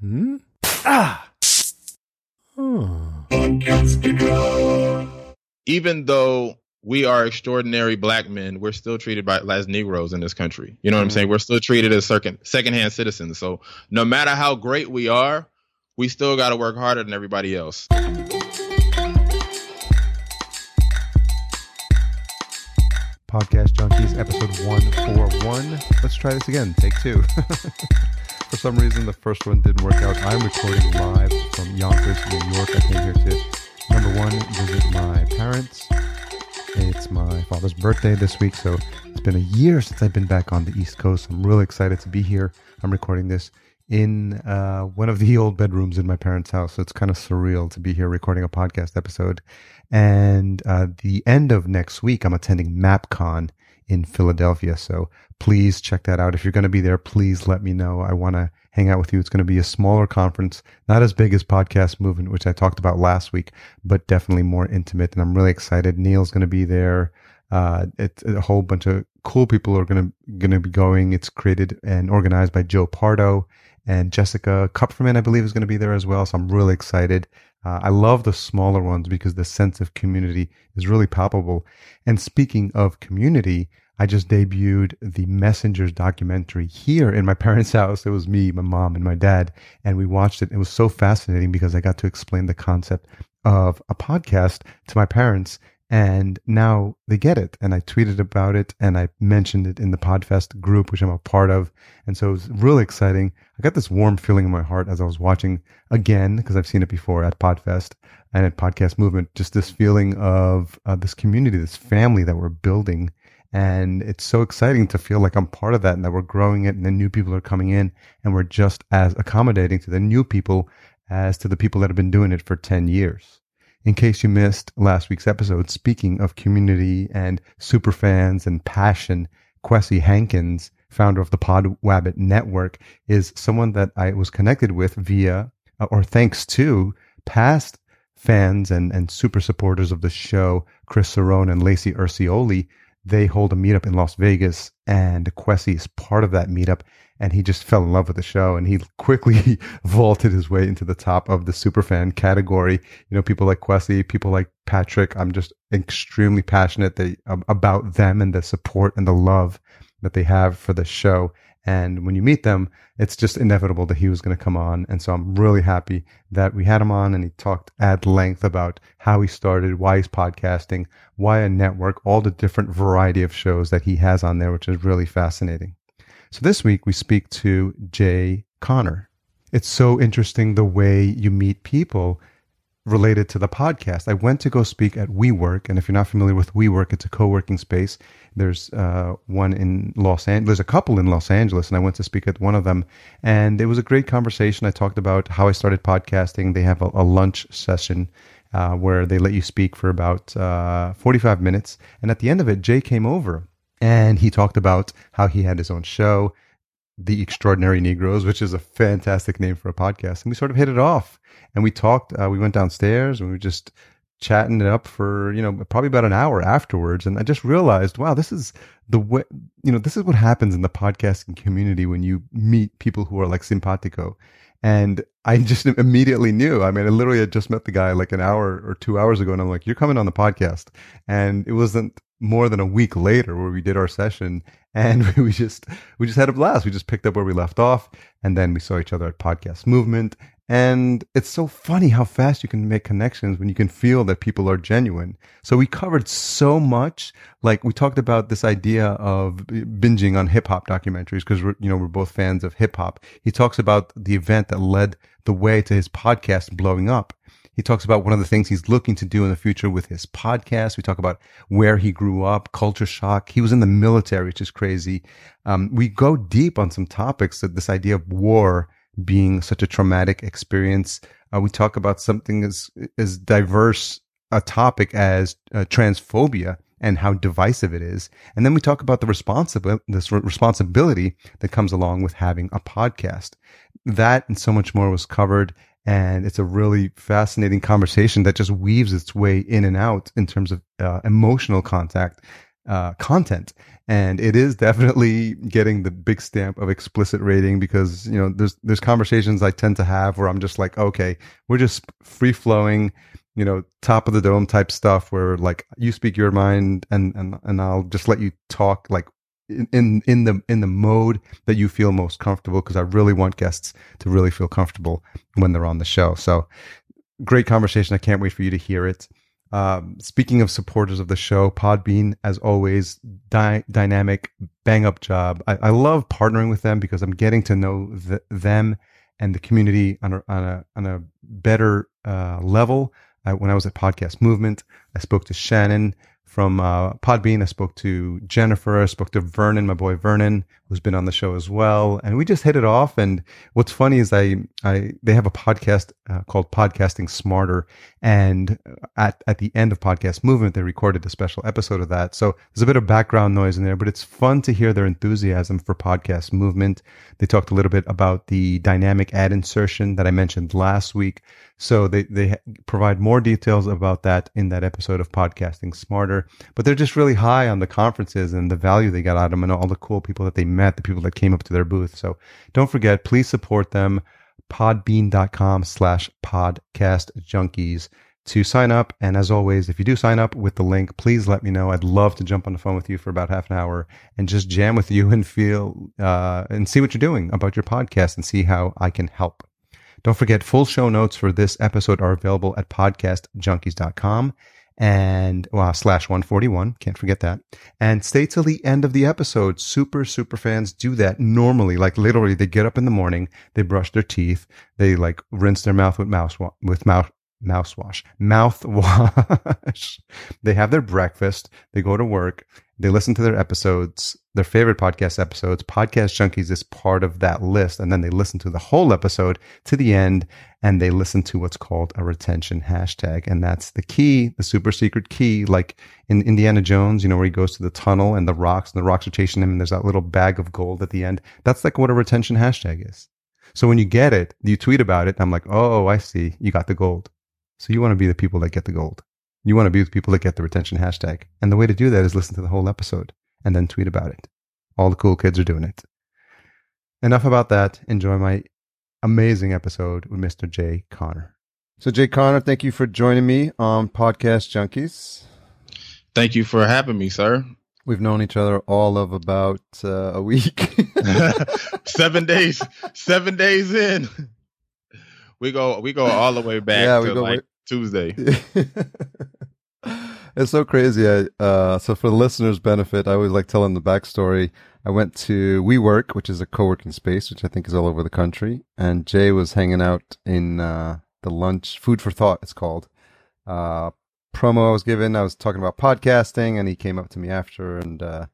Hmm? Ah! Even though we are extraordinary black men, we're still treated by as Negroes in this country. You know what I'm saying? We're still treated as second secondhand citizens. So no matter how great we are, we still got to work harder than everybody else. Podcast Junkies, episode 141. Let's try this again. Take two. For some reason, the first one didn't work out. I'm recording live from Yonkers, New York. I came here to, number one, visit my parents. It's my father's birthday this week, so it's been a year since I've been back on the East Coast. I'm really excited to be here. I'm recording this in uh, one of the old bedrooms in my parents' house. So it's kind of surreal to be here recording a podcast episode. And uh, the end of next week, I'm attending MapCon in Philadelphia. So please check that out. If you're going to be there, please let me know. I want to hang out with you. It's going to be a smaller conference, not as big as Podcast Movement, which I talked about last week, but definitely more intimate. And I'm really excited. Neil's going to be there. Uh, it's a whole bunch of cool people are going to going to be going. It's created and organized by Joe Pardo and Jessica Kupferman, I believe, is going to be there as well. So I'm really excited. Uh, I love the smaller ones because the sense of community is really palpable. And speaking of community, I just debuted the Messengers documentary here in my parents' house. It was me, my mom, and my dad, and we watched it. It was so fascinating because I got to explain the concept of a podcast to my parents and now they get it. And I tweeted about it and I mentioned it in the Podfest group, which I'm a part of. And so it was really exciting. I got this warm feeling in my heart as I was watching again, because I've seen it before at Podfest and at Podcast Movement, just this feeling of uh, this community, this family that we're building. And it's so exciting to feel like I'm part of that and that we're growing it and the new people are coming in and we're just as accommodating to the new people as to the people that have been doing it for 10 years. In case you missed last week's episode, speaking of community and super fans and passion, Kwesi Hankins, founder of the Podwabbit Network, is someone that I was connected with via uh, or thanks to past fans and, and super supporters of the show, Chris Cerrone and Lacey Ursioli. They hold a meetup in Las Vegas, and Kwesi is part of that meetup and he just fell in love with the show and he quickly vaulted his way into the top of the superfan category. You know, people like Kwesi, people like Patrick. I'm just extremely passionate they, about them and the support and the love that they have for the show. And when you meet them, it's just inevitable that he was going to come on. And so I'm really happy that we had him on and he talked at length about how he started, why he's podcasting, why a network, all the different variety of shows that he has on there, which is really fascinating. So this week we speak to Jay Connor. It's so interesting the way you meet people related to the podcast. I went to go speak at WeWork, and if you're not familiar with WeWork, it's a co-working space. There's uh, one in Los Angeles. There's a couple in Los Angeles, and I went to speak at one of them, and it was a great conversation. I talked about how I started podcasting. They have a, a lunch session. Uh, where they let you speak for about uh, 45 minutes. And at the end of it, Jay came over and he talked about how he had his own show, The Extraordinary Negroes, which is a fantastic name for a podcast. And we sort of hit it off. And we talked, uh, we went downstairs and we were just chatting it up for, you know, probably about an hour afterwards. And I just realized, wow, this is the way, you know, this is what happens in the podcasting community when you meet people who are like simpatico. And I just immediately knew. I mean, I literally had just met the guy like an hour or two hours ago, and I'm like, "You're coming on the podcast." And it wasn't more than a week later where we did our session and we just we just had a blast. We just picked up where we left off and then we saw each other at podcast movement. And it's so funny how fast you can make connections when you can feel that people are genuine. So we covered so much. Like we talked about this idea of binging on hip hop documentaries because you know we're both fans of hip hop he talks about the event that led the way to his podcast blowing up he talks about one of the things he's looking to do in the future with his podcast. We talk about where he grew up, culture shock. He was in the military, which is crazy. Um, we go deep on some topics that this idea of war being such a traumatic experience. Uh, we talk about something as, as diverse a topic as uh, transphobia and how divisive it is. And then we talk about the responsibility, this responsibility that comes along with having a podcast. That and so much more was covered and it's a really fascinating conversation that just weaves its way in and out in terms of uh, emotional contact. uh, content and it is definitely getting the big stamp of explicit rating because you know there's there's conversations I tend to have where I'm just like okay we're just free flowing you know top of the dome type stuff where like you speak your mind and and and I'll just let you talk like in in, the in the mode that you feel most comfortable because I really want guests to really feel comfortable when they're on the show so great conversation I can't wait for you to hear it um, speaking of supporters of the show, Podbean, as always, dy- dynamic, bang up job. I, I, love partnering with them because I'm getting to know the, them and the community on a, on a, on a better uh, level. I, when I was at Podcast Movement, I spoke to Shannon from uh, Podbean. I spoke to Jennifer. I spoke to Vernon, my boy Vernon, who's been on the show as well, and we just hit it off. And what's funny is I, I they have a podcast uh, called Podcasting Smarter, and at at the end of Podcast Movement, they recorded a special episode of that. So there's a bit of background noise in there, but it's fun to hear their enthusiasm for Podcast Movement. They talked a little bit about the dynamic ad insertion that I mentioned last week. So they, they provide more details about that in that episode of Podcasting Smarter. But they're just really high on the conferences and the value they got out of them and all the cool people that they met, the people that came up to their booth. So don't forget, please support them. Podbean.com slash podcast junkies to sign up. And as always, if you do sign up with the link, please let me know. I'd love to jump on the phone with you for about half an hour and just jam with you and feel uh, and see what you're doing about your podcast and see how I can help. Don't forget, full show notes for this episode are available at podcastjunkies.com and well, slash 141. Can't forget that. And stay till the end of the episode. Super, super fans do that normally. Like literally, they get up in the morning, they brush their teeth, they like rinse their mouth with mouse, with mouth, mouthwash, mouthwash. they have their breakfast, they go to work, they listen to their episodes, their favorite podcast episodes. Podcast Junkies is part of that list. And then they listen to the whole episode to the end and they listen to what's called a retention hashtag. And that's the key, the super secret key, like in Indiana Jones, you know, where he goes to the tunnel and the rocks and the rocks are chasing him and there's that little bag of gold at the end. That's like what a retention hashtag is. So when you get it, you tweet about it. I'm like, oh, I see. You got the gold. So you want to be the people that get the gold. You want to be with people that get the retention hashtag. And the way to do that is listen to the whole episode and then tweet about it. All the cool kids are doing it. Enough about that. Enjoy my amazing episode with Mr. Jay Connor. So, Jay Connor, thank you for joining me on Podcast Junkies. Thank you for having me, sir. We've known each other all of about uh, a week. seven days. Seven days in. We go. We go all the way back yeah, we go like way- Tuesday. it's so crazy. I, uh, so for the listeners' benefit, I always like telling the backstory. I went to WeWork, which is a co-working space, which I think is all over the country, and Jay was hanging out in uh, the lunch food for thought. It's called uh, promo I was given. I was talking about podcasting, and he came up to me after and uh,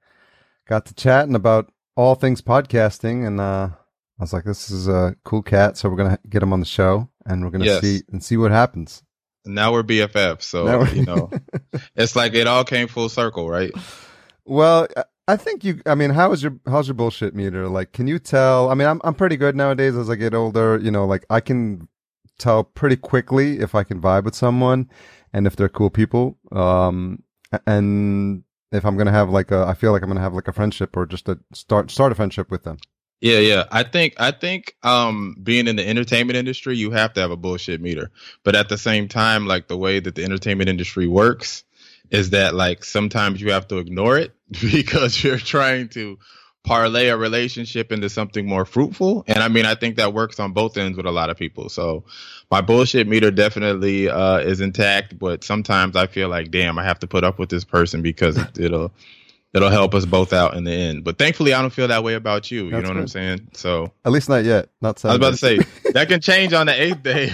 got to chatting about all things podcasting, and uh, I was like, "This is a cool cat," so we're gonna get him on the show, and we're gonna yes. see and see what happens now we're BFF. So we're... you know, it's like it all came full circle, right? Well, I think you. I mean, how is your how's your bullshit meter? Like, can you tell? I mean, I'm I'm pretty good nowadays as I get older. You know, like I can tell pretty quickly if I can vibe with someone and if they're cool people. Um, and if I'm gonna have like a, I feel like I'm gonna have like a friendship or just a start start a friendship with them. Yeah, yeah. I think I think um being in the entertainment industry, you have to have a bullshit meter. But at the same time, like the way that the entertainment industry works is that like sometimes you have to ignore it because you're trying to parlay a relationship into something more fruitful. And I mean, I think that works on both ends with a lot of people. So my bullshit meter definitely uh, is intact, but sometimes I feel like, damn, I have to put up with this person because it'll that'll help us both out in the end. But thankfully, I don't feel that way about you. That's you know good. what I'm saying? So at least not yet. Not. I was about to say that can change on the eighth day.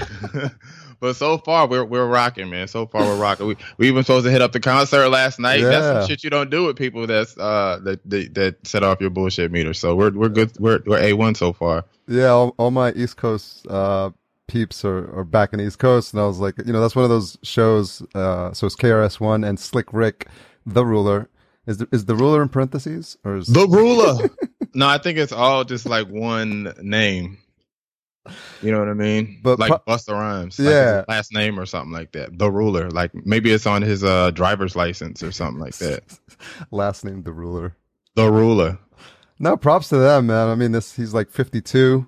but so far we're we're rocking, man. So far we're rocking. We we even supposed to hit up the concert last night. Yeah. That's some shit you don't do with people that's uh that, that that set off your bullshit meter. So we're we're good. We're we're a one so far. Yeah, all, all my East Coast uh peeps are, are back in the East Coast, and I was like, you know, that's one of those shows. Uh, so it's KRS One and Slick Rick, the ruler is the, is the ruler in parentheses or is the ruler? no, I think it's all just like one name. You know what I mean? But like pro- Busta Rhymes, Yeah. his last name or something like that. The Ruler, like maybe it's on his uh driver's license or something like that. Last name the ruler. The Ruler. No, props to them, man. I mean, this he's like 52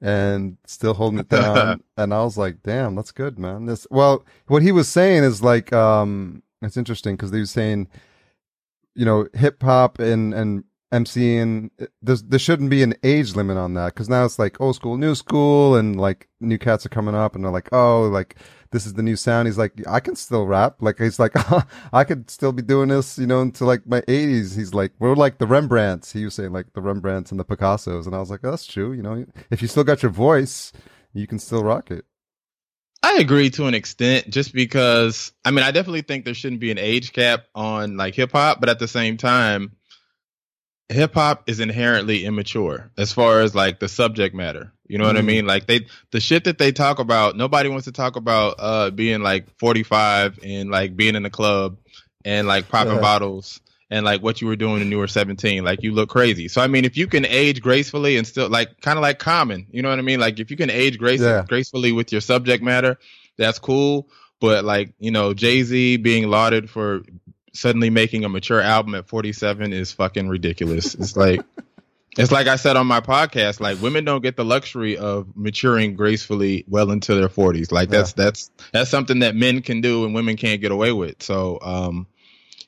and still holding it down. and I was like, damn, that's good, man. This well, what he was saying is like, um, it's interesting because he was saying, you know, hip hop and and MCing, there's there shouldn't be an age limit on that because now it's like old school, new school, and like new cats are coming up and they're like, oh, like this is the new sound. He's like, I can still rap. Like he's like, I could still be doing this, you know, until like my 80s. He's like, we're like the Rembrandts. He was saying like the Rembrandts and the Picassos, and I was like, oh, that's true. You know, if you still got your voice, you can still rock it. I agree to an extent, just because I mean I definitely think there shouldn't be an age cap on like hip hop, but at the same time, hip hop is inherently immature as far as like the subject matter. You know what I Mhm. mean? Like they the shit that they talk about, nobody wants to talk about uh being like 45 and like being in the club and like popping Yeah. bottles and like what you were doing when you were 17. Like you look crazy. So I mean if you can age gracefully and still like kind of like common, you know what I mean? Like if you can age grace Yeah. gracefully with your subject matter, that's cool. But like, you know, Jay-Z being lauded for suddenly making a mature album at 47 is fucking ridiculous. It's like it's like I said on my podcast, like women don't get the luxury of maturing gracefully well into their 40s. Like that's that's that's something that men can do and women can't get away with. So, um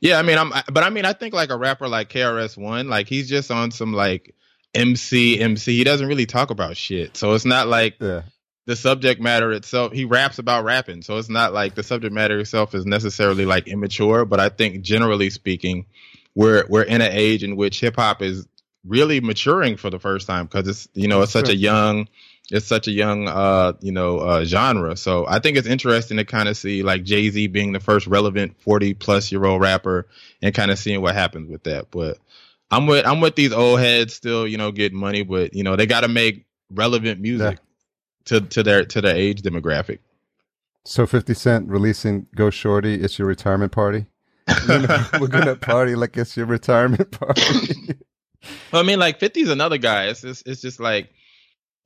yeah, I mean, I'm but I mean, I think like a rapper like KRS-One, like he's just on some like MC MC. He doesn't really talk about shit. So it's not like Yeah. the subject matter itself he raps about rapping so it's not like the subject matter itself is necessarily like immature but i think generally speaking we're we're in an age in which hip hop is really maturing for the first time because it's you know it's such a young it's such a young uh you know uh genre so i think it's interesting to kind of see like jay-z being the first relevant 40 plus year old rapper and kind of seeing what happens with that but i'm with i'm with these old heads still you know getting money but you know they got to make relevant music to to their to their age demographic. So 50 Cent releasing Go Shorty, it's your retirement party. We're gonna, we're gonna party like it's your retirement party. I mean, like 50's another guy. It's just it's just like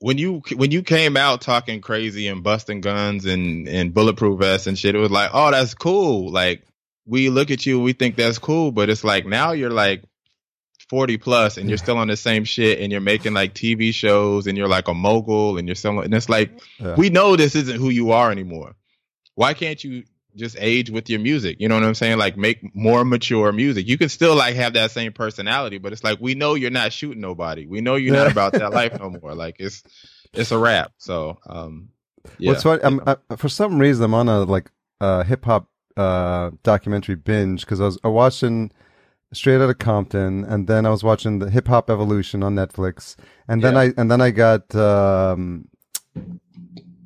when you when you came out talking crazy and busting guns and and bulletproof vests and shit. It was like, oh, that's cool. Like we look at you, we think that's cool, but it's like now you're like 40 plus and you're still on the same shit and you're making like TV shows and you're like a mogul and you're still and it's like Yeah. we know this isn't who you are anymore. Why can't you just age with your music? You know what I'm saying? Like make more mature music. You can still like have that same personality, but it's like we know you're not shooting nobody. We know you're not about that life no more. Like it's it's a wrap. So um yeah. What's funny? I'm, I, for some reason, I'm on a like uh, hip hop uh, documentary binge because I was uh, watching Straight Outta Compton, and then I was watching the Hip Hop Evolution on Netflix, and then Yeah. I and then I got um,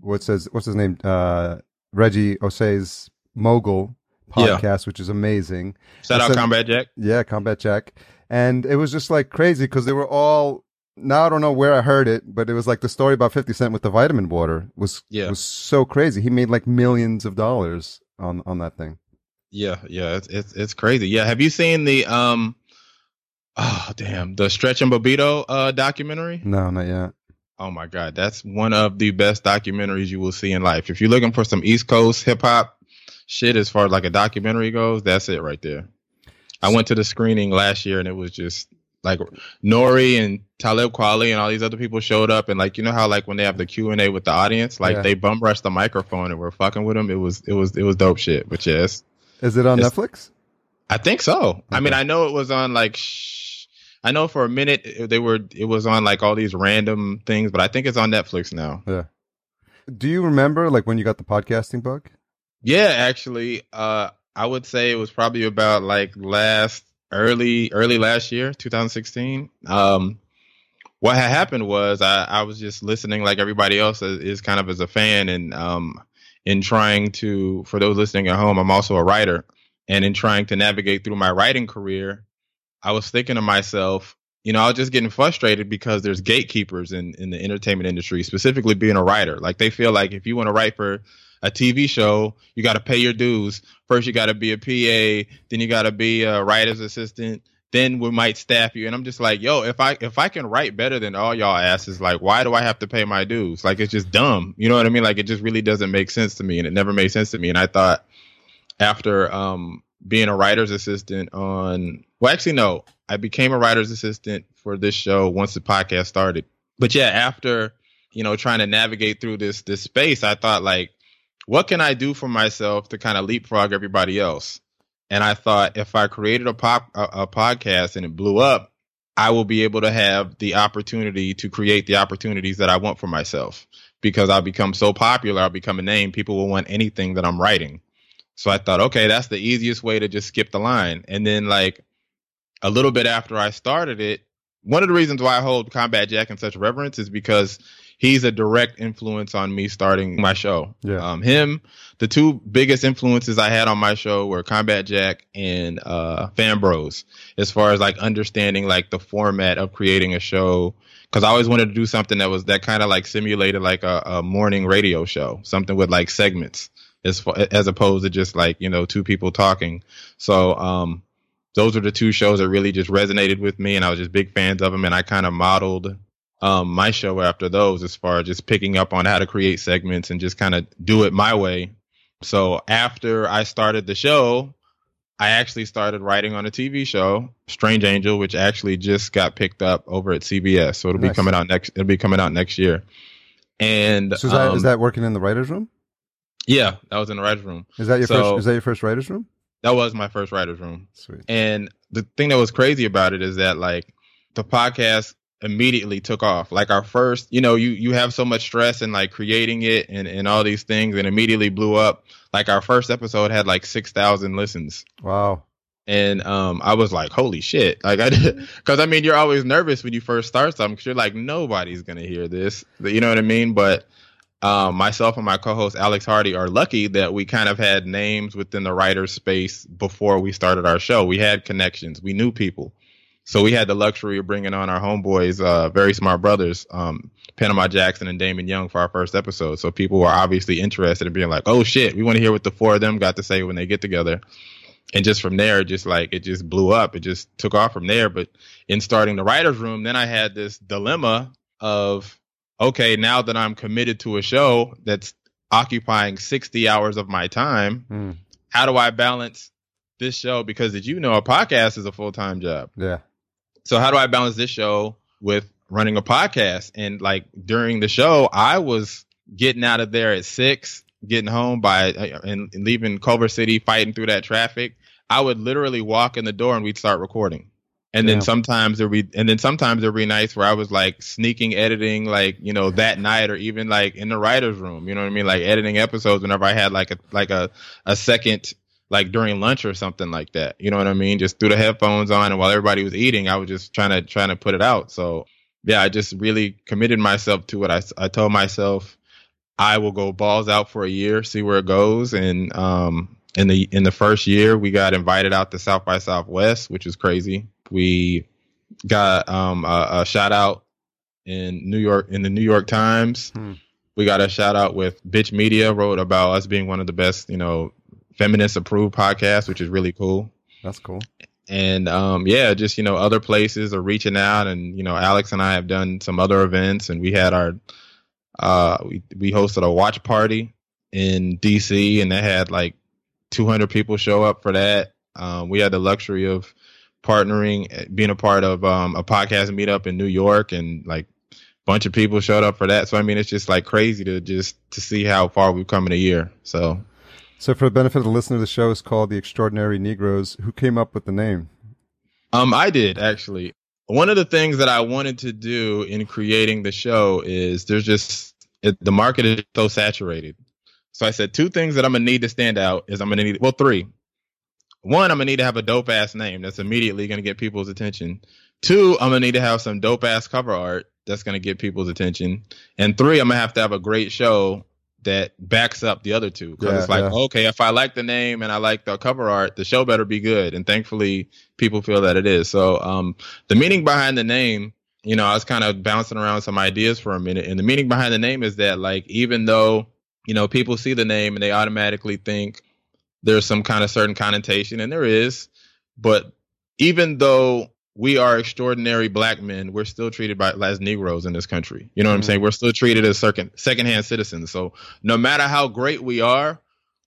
what's his what's his name uh, Reggie Ossé's Mogul Yeah. podcast, which is amazing. Shout out said- Combat Jack. Yeah, Combat Jack. And it was just like crazy because they were all. Now I don't know where I heard it, but it was like the story about Fifty Cent with the vitamin water was Yeah. was so crazy. He made like millions of dollars on on that thing. Yeah, yeah, it's it's it's crazy. Yeah, have you seen the um oh damn, the Stretch and Bobbito uh documentary? No, not yet. Oh my god, that's one of the best documentaries you will see in life. If you're looking for some East Coast hip hop shit as far as like a documentary goes, that's it right there. I went to the screening last year and it was just like Nori and Talib Kweli and all these other people showed up and like you know how like when they have the Q and A with the audience, like Yeah. they bum rushed the microphone and we're fucking with them. It was it was it was dope shit. But yes, Is it on Netflix? I think so. I mean, I know it was on like. Shh, I know for a minute they were. It was on like all these random things, but I think it's on Netflix now. Yeah. Do you remember like when you got the podcasting bug? Yeah, actually, uh, I would say it was probably about like last early early last year, 2016. Um, what had happened was I, I was just listening like everybody else is, is kind of as a fan and um in trying to for those listening at home, I'm also a writer and in trying to navigate through my writing career, I was thinking to myself, you know, I was just getting frustrated because there's gatekeepers in, in the entertainment industry, specifically being a writer. Like they feel like if you want to write for a TV show, you got to pay your dues. First, you got to be a PA, then you got to be a writer's assistant, then we might staff you. And I'm just like, yo, if I if I can write better than all y'all asses, like, why do I have to pay my dues? Like, it's just dumb. You know what I mean? Like, it just really doesn't make sense to me, and it never made sense to me. And I thought after um, being a writer's assistant on, well, actually, no, I became a writer's assistant for this show once the podcast started. But yeah, after you know trying to navigate through this this space, I thought like, what can I do for myself to kind of leapfrog everybody else? And I thought if I created a pop a, a podcast and it blew up, I will be able to have the opportunity to create the opportunities that I want for myself because I'll become so popular, I'll become a name. People will want anything that I'm writing. So I thought, okay, that's the easiest way to just skip the line. And then like a little bit after I started it, one of the reasons why I hold Combat Jack in such reverence is because he's a direct influence on me starting my show. Yeah. Um, him, the two biggest influences I had on my show were Combat Jack and uh, Fan Bros. As far as like understanding like the format of creating a show, because I always wanted to do something that was that kind of like simulated like a, a morning radio show, something with like segments as far, as opposed to just like you know two people talking. So um, those are the two shows that really just resonated with me, and I was just big fans of them, and I kind of modeled um, my show after those as far as just picking up on how to create segments and just kind of do it my way. So after I started the show, I actually started writing on a TV show, Strange Angel, which actually just got picked up over at CBS. So it'll Nice. be coming out next. It'll be coming out next year. And So is that, um, is that working in the writers' room? yeah, that was in the writers' room. Is that your so- first? Is that your first writers' room? That was my first writers' room. Sweet. And the thing that was crazy about it is that like the podcast immediately took off. Like our first, you know, you you have so much stress in like creating it and and all these things, and immediately blew up. Like our first episode had like six thousand listens. Wow. And um, I was like, "Holy shit!" Like I did, because I mean, you're always nervous when you first start something, because you're like, nobody's gonna hear this. You know what I mean? But um, myself and my co-host Alex Hardy are lucky that we kind of had names within the writer space before we started our show. We had connections, we knew people, so we had the luxury of bringing on our homeboys, uh, very smart brothers, um, Panama Jackson and Damon Young for our first episode. So people were obviously interested in being like, "Oh shit, we want to hear what the four of them got to say when they get together." And just from there, just like it just blew up. It just took off from there. But in starting the writers' room, then I had this dilemma of okay, now that I'm committed to a show that's occupying 60 hours of my time, Mm, how do I balance this show? Because as you know, a podcast is a full time job. yeah. So how do I balance this show with running a podcast? And like during the show, I was getting out of there at six, getting home by uh, and and leaving Culver City, fighting through that traffic. I would literally walk in the door and we'd start recording. And Yeah. then sometimes there be and then sometimes there'd be nights where I was like sneaking editing like, you know, that night or even like in the writer's room, you know what I mean? Like editing episodes whenever I had like a like a, a second like during lunch or something like that. You know what I mean? Just threw the headphones on and while everybody was eating, I was just trying to trying to put it out. So yeah, I just really committed myself to it. I, I told myself I will go balls out for a year, see where it goes. And um, in the in the first year, we got invited out to South by Southwest, which was crazy. We got um, a, a shout out in New York in the New York Times. Hmm. We got a shout out with Bitch Media wrote about us being one of the best, you know, feminist approved podcast, which is really cool That's cool. and um, yeah, just you know, other places are reaching out, and you know, Alex and I have done some other events, and we had our uh, we we hosted a watch party in DC, and they had like 200 people show up for that. Um, we had the luxury of partnering, being a part of um, a podcast meetup in New York, and like a bunch of people showed up for that. So I mean, it's just like crazy to just to see how far we've come in a year. So So, for the benefit of the listener, the show is called The Extraordinary Negroes. Who came up with the name? Um, I did actually. One of the things that I wanted to do in creating the show is there's just it, the market is so saturated. So I said two things that I'm gonna need to stand out is I'm gonna need well three. One, I'm gonna need to have a dope ass name that's immediately gonna get people's attention. Two, I'm gonna need to have some dope ass cover art that's gonna get people's attention. And three, I'm gonna have to have a great show that backs up the other two. Because Yeah, it's like, yeah. okay, if I like the name and I like the cover art, the show better be good. And thankfully, people feel that it is. So, um, the meaning behind the name, you know, I was kind of bouncing around some ideas for a minute. And the meaning behind the name is that, like, even though, you know, people see the name and they automatically think there's some kind of certain connotation, and there is, but even though we are extraordinary black men, we're still treated by as Negroes in this country. You know what mm-hmm. I'm saying? We're still treated as second secondhand citizens. So no matter how great we are,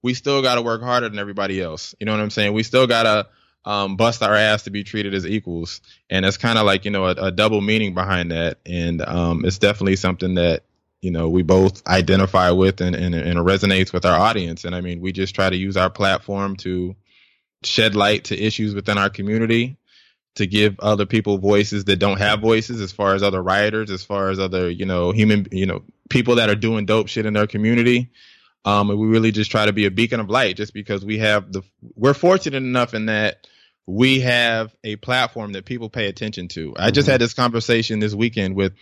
we still got to work harder than everybody else. You know what I'm saying? We still got to um, bust our ass to be treated as equals, and it's kind of like you know a, a, double meaning behind that, and um, it's definitely something that you know we both identify with and, and, and resonates with our audience. And I mean, we just try to use our platform to shed light to issues within our community to give other people voices that don't have voices as far as other rioters as far as other you know human you know people that are doing dope shit in their community um and we really just try to be a beacon of light just because we have the we're fortunate enough in that we have a platform that people pay attention to i just mm-hmm. had this conversation this weekend with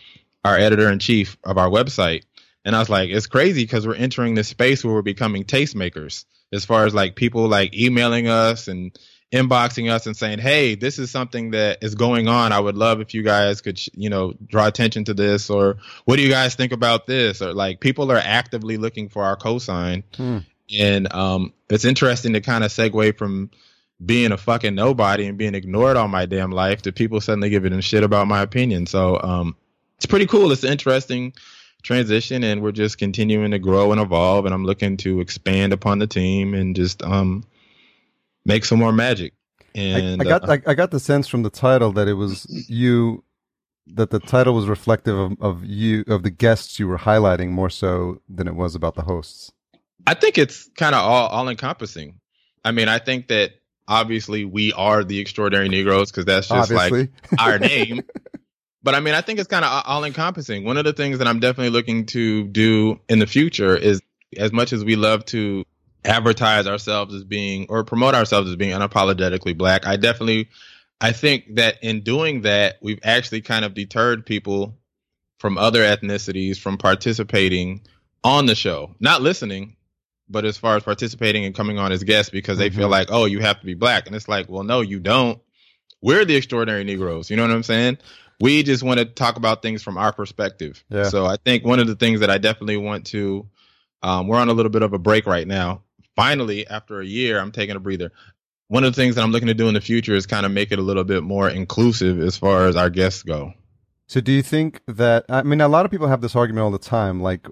our editor in chief of our website and i was like it's crazy because we're entering this space where we're becoming tastemakers as far as like people like emailing us and inboxing us and saying, "Hey, this is something that is going on. I would love if you guys could, you know, draw attention to this, or what do you guys think about this?" Or like people are actively looking for our cosign, hmm. and um, it's interesting to kind of segue from being a fucking nobody and being ignored all my damn life to people suddenly giving a shit about my opinion. So um, it's pretty cool. It's interesting transition and we're just continuing to grow and evolve and I'm looking to expand upon the team and just um make some more magic. And I, I got uh, I, I, got the sense from the title that it was you that the title was reflective of, of you of the guests you were highlighting more so than it was about the hosts. I think it's kind of all all encompassing. I mean, I think that obviously we are the extraordinary Negroes because that's just obviously. like our name. but I mean, I think it's kind of all encompassing. One of the things that I'm definitely looking to do in the future is as much as we love to advertise ourselves as being or promote ourselves as being unapologetically black. I definitely I think that in doing that, we've actually kind of deterred people from other ethnicities from participating on the show. Not listening, but as far as participating and coming on as guests because they mm-hmm. feel like, oh, you have to be black. And it's like, well, no, you don't. We're the extraordinary Negroes. You know what I'm saying? We just want to talk about things from our perspective. Yeah. So I think one of the things that I definitely want to, um, we're on a little bit of a break right now finally, after a year, I'm taking a breather. One of the things that I'm looking to do in the future is kind of make it a little bit more inclusive as far as our guests go. So, do you think that? I mean, a lot of people have this argument all the time, like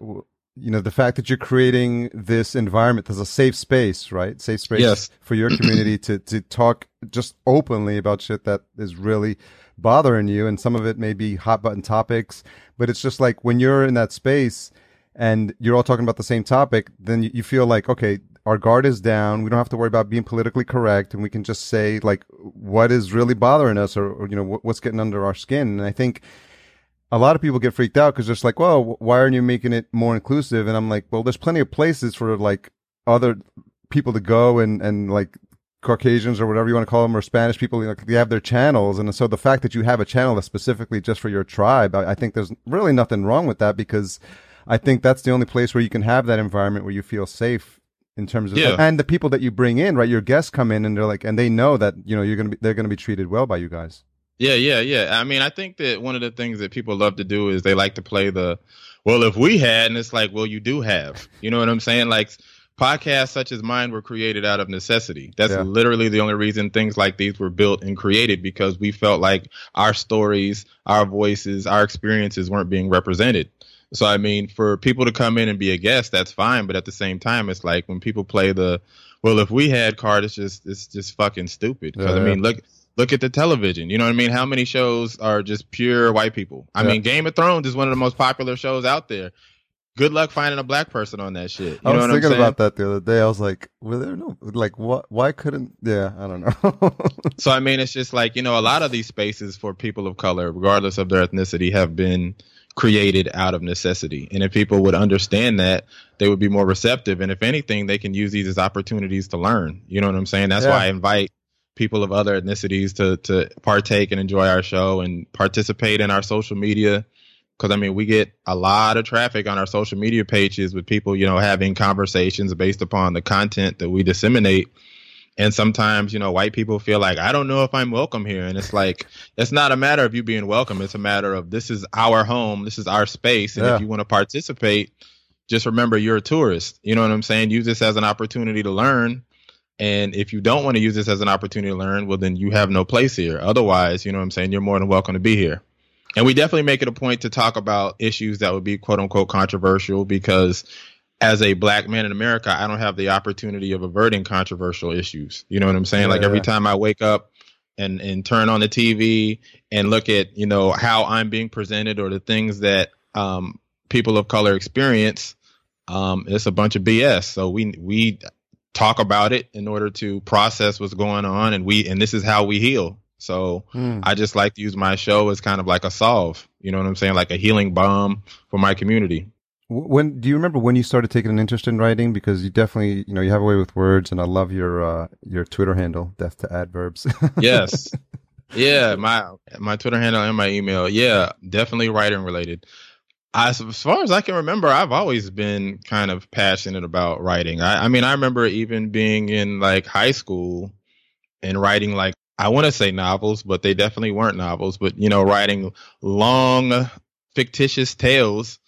you know, the fact that you're creating this environment as a safe space, right? Safe space yes. for your community to to talk just openly about shit that is really bothering you, and some of it may be hot button topics, but it's just like when you're in that space and you're all talking about the same topic, then you feel like, okay, our guard is down. We don't have to worry about being politically correct, and we can just say like what is really bothering us, or, or you know what's getting under our skin. And I think a lot of people get freaked out because they're just like, well, why aren't you making it more inclusive? And I'm like, well, there's plenty of places for like other people to go and and like Caucasians or whatever you want to call them, or Spanish people, they have their channels. And so the fact that you have a channel that's specifically just for your tribe, I, I think there's really nothing wrong with that because I think that's the only place where you can have that environment where you feel safe in terms of yeah. and the people that you bring in, right? Your guests come in and they're like, and they know that you know you're gonna be they're gonna be treated well by you guys. Yeah, yeah, yeah. I mean, I think that one of the things that people love to do is they like to play the, well, if we had, and it's like, well, you do have. You know what I'm saying? Like podcasts such as mine were created out of necessity. That's yeah. literally the only reason things like these were built and created because we felt like our stories, our voices, our experiences weren't being represented. So I mean, for people to come in and be a guest, that's fine. But at the same time, it's like when people play the, well, if we had card, it's just it's just fucking stupid. Because yeah, I mean, look look at the television. You know what I mean? How many shows are just pure white people? I yeah. mean, Game of Thrones is one of the most popular shows out there. Good luck finding a black person on that shit. You I was thinking about that the other day. I was like, well, there no like what? Why couldn't? Yeah, I don't know. so I mean, it's just like you know, a lot of these spaces for people of color, regardless of their ethnicity, have been created out of necessity. And if people would understand that, they would be more receptive. And if anything, they can use these as opportunities to learn. You know what I'm saying? That's yeah. why I invite people of other ethnicities to to partake and enjoy our show and participate in our social media. Because I mean, we get a lot of traffic on our social media pages with people, you know, having conversations based upon the content that we disseminate and sometimes, you know, white people feel like, I don't know if I'm welcome here. And it's like, it's not a matter of you being welcome. It's a matter of this is our home. This is our space. And yeah. if you want to participate, just remember you're a tourist. You know what I'm saying? Use this as an opportunity to learn. And if you don't want to use this as an opportunity to learn, well, then you have no place here. Otherwise, you know what I'm saying? You're more than welcome to be here. And we definitely make it a point to talk about issues that would be quote unquote controversial because as a black man in America, I don't have the opportunity of averting controversial issues. You know what I'm saying? Yeah, like every time I wake up and and turn on the TV and look at, you know, how I'm being presented or the things that um, people of color experience, um, it's a bunch of BS. So we we talk about it in order to process what's going on and we and this is how we heal. So mm. I just like to use my show as kind of like a solve, you know what I'm saying? Like a healing balm for my community. When do you remember when you started taking an interest in writing? Because you definitely, you know, you have a way with words, and I love your uh, your Twitter handle, Death to Adverbs. yes, yeah, my my Twitter handle and my email, yeah, definitely writing related. As, as far as I can remember, I've always been kind of passionate about writing. I, I mean, I remember even being in like high school and writing like I want to say novels, but they definitely weren't novels. But you know, writing long fictitious tales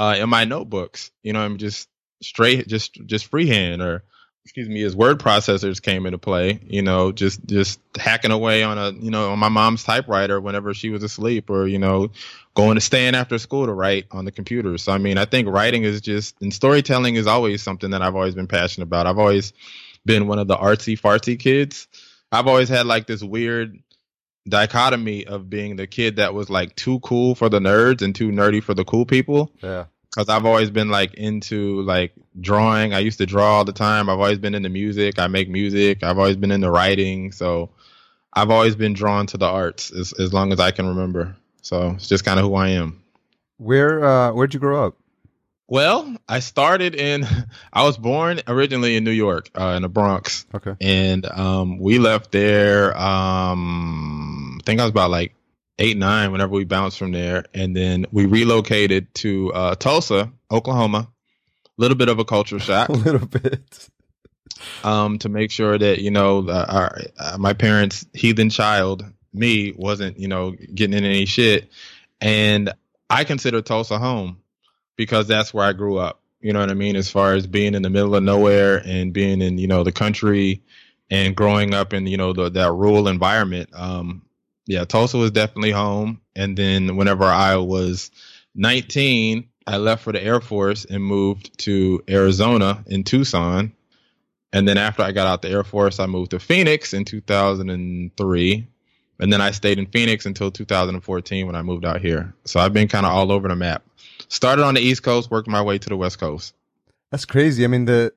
uh, in my notebooks. You know, I'm just straight, just just freehand or excuse me, as word processors came into play. You know, just just hacking away on a you know on my mom's typewriter whenever she was asleep, or you know, going to stand after school to write on the computer. So I mean, I think writing is just and storytelling is always something that I've always been passionate about. I've always been one of the artsy fartsy kids. I've always had like this weird dichotomy of being the kid that was like too cool for the nerds and too nerdy for the cool people. Yeah. Cause I've always been like into like drawing. I used to draw all the time. I've always been into music. I make music. I've always been into writing. So I've always been drawn to the arts as, as long as I can remember. So it's just kind of who I am. Where uh where'd you grow up? Well, I started in. I was born originally in New York, uh, in the Bronx. Okay. And um, we left there. Um, I think I was about like eight, nine. Whenever we bounced from there, and then we relocated to uh, Tulsa, Oklahoma. A little bit of a culture shock. a little bit. Um, to make sure that you know, uh, our, uh, my parents' heathen child, me, wasn't you know getting in any shit, and I consider Tulsa home because that's where I grew up. You know what I mean? As far as being in the middle of nowhere and being in, you know, the country and growing up in, you know, the, that rural environment. Um, yeah, Tulsa was definitely home. And then whenever I was 19, I left for the Air Force and moved to Arizona in Tucson. And then after I got out the Air Force, I moved to Phoenix in 2003. And then I stayed in Phoenix until 2014 when I moved out here. So I've been kind of all over the map started on the East Coast, worked my way to the West Coast. That's crazy. I mean the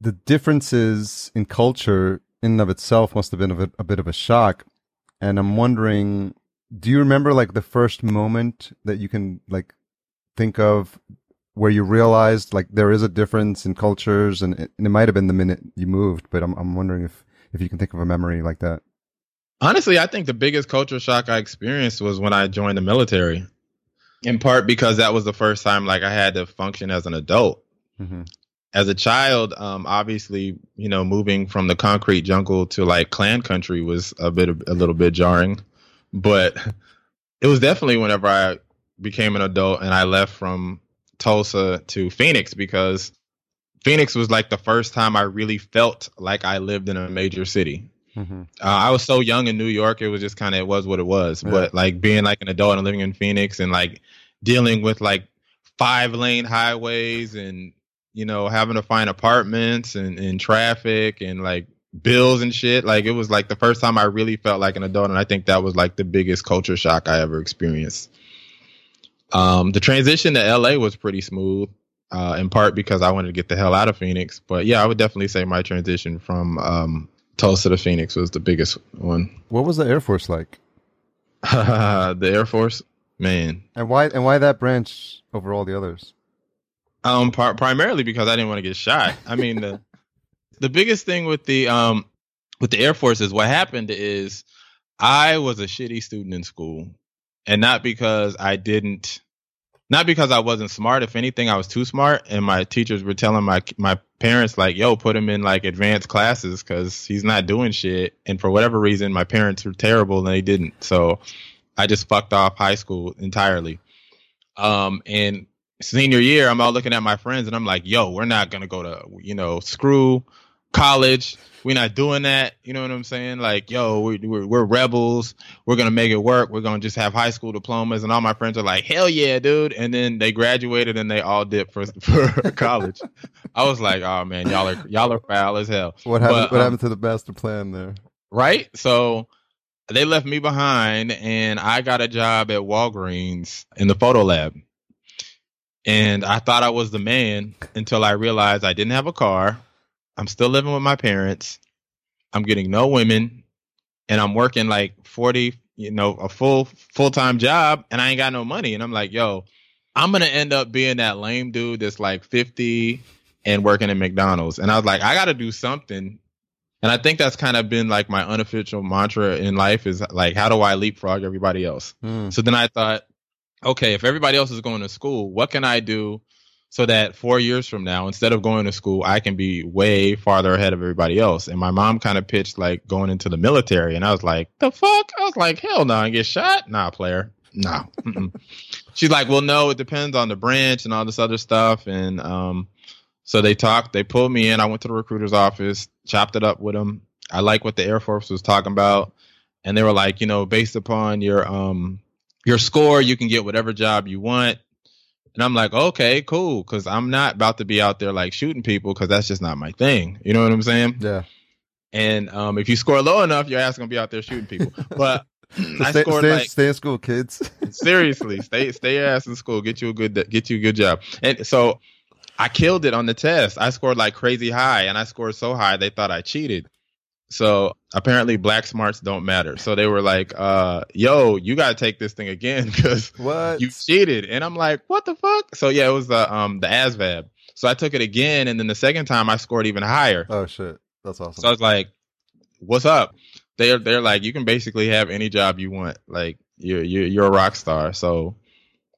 the differences in culture in and of itself must have been a a bit of a shock. And I'm wondering, do you remember like the first moment that you can like think of where you realized like there is a difference in cultures, and it, and it might have been the minute you moved, but I'm I'm wondering if if you can think of a memory like that. Honestly, I think the biggest culture shock I experienced was when I joined the military in part because that was the first time like I had to function as an adult. Mm-hmm. As a child, um, obviously, you know, moving from the concrete jungle to like clan country was a bit a little bit jarring, but it was definitely whenever I became an adult and I left from Tulsa to Phoenix because Phoenix was like the first time I really felt like I lived in a major city. Mm-hmm. Uh, I was so young in New York; it was just kind of it was what it was. Yeah. But like being like an adult and living in Phoenix and like dealing with like five lane highways and you know having to find apartments and, and traffic and like bills and shit. Like it was like the first time I really felt like an adult, and I think that was like the biggest culture shock I ever experienced. Um, the transition to LA was pretty smooth, uh, in part because I wanted to get the hell out of Phoenix. But yeah, I would definitely say my transition from um, Tulsa to Phoenix was the biggest one. What was the Air Force like? the Air Force, man. And why? And why that branch over all the others? Um, par- primarily because I didn't want to get shot. I mean, the the biggest thing with the um with the Air Force is what happened is I was a shitty student in school, and not because I didn't not because I wasn't smart. If anything, I was too smart, and my teachers were telling my my parents like, "Yo, put him in like advanced classes because he's not doing shit." And for whatever reason, my parents were terrible and they didn't. So I just fucked off high school entirely. Um, and senior year, I'm all looking at my friends and I'm like, "Yo, we're not gonna go to you know screw college." We're not doing that. You know what I'm saying? Like, yo, we're, we're, we're rebels. We're going to make it work. We're going to just have high school diplomas. And all my friends are like, hell yeah, dude. And then they graduated and they all dipped for, for college. I was like, oh man, y'all are, y'all are foul as hell. What happened, but, what um, happened to the master plan there? Right. So they left me behind and I got a job at Walgreens in the photo lab. And I thought I was the man until I realized I didn't have a car. I'm still living with my parents. I'm getting no women and I'm working like 40, you know, a full full-time job and I ain't got no money and I'm like, "Yo, I'm going to end up being that lame dude that's like 50 and working at McDonald's." And I was like, "I got to do something." And I think that's kind of been like my unofficial mantra in life is like, how do I leapfrog everybody else? Mm. So then I thought, okay, if everybody else is going to school, what can I do so that four years from now, instead of going to school, I can be way farther ahead of everybody else. And my mom kind of pitched like going into the military, and I was like, the fuck? I was like, hell no, I get shot? Nah, player, nah. She's like, well, no, it depends on the branch and all this other stuff. And um, so they talked, they pulled me in. I went to the recruiter's office, chopped it up with them. I like what the Air Force was talking about, and they were like, you know, based upon your um your score, you can get whatever job you want and I'm like, okay, cool, because I'm not about to be out there like shooting people because that's just not my thing. You know what I'm saying? Yeah. And um, if you score low enough, your ass gonna be out there shooting people. But I stay, scored stay, like stay in school, kids. seriously, stay stay your ass in school. Get you a good get you a good job. And so I killed it on the test. I scored like crazy high, and I scored so high they thought I cheated. So apparently black smarts don't matter. So they were like, uh, yo, you gotta take this thing again because you cheated. And I'm like, what the fuck? So yeah, it was the um the ASVAB. So I took it again, and then the second time I scored even higher. Oh shit. That's awesome. So I was like, what's up? They're they're like, you can basically have any job you want. Like you're you're you're a rock star. So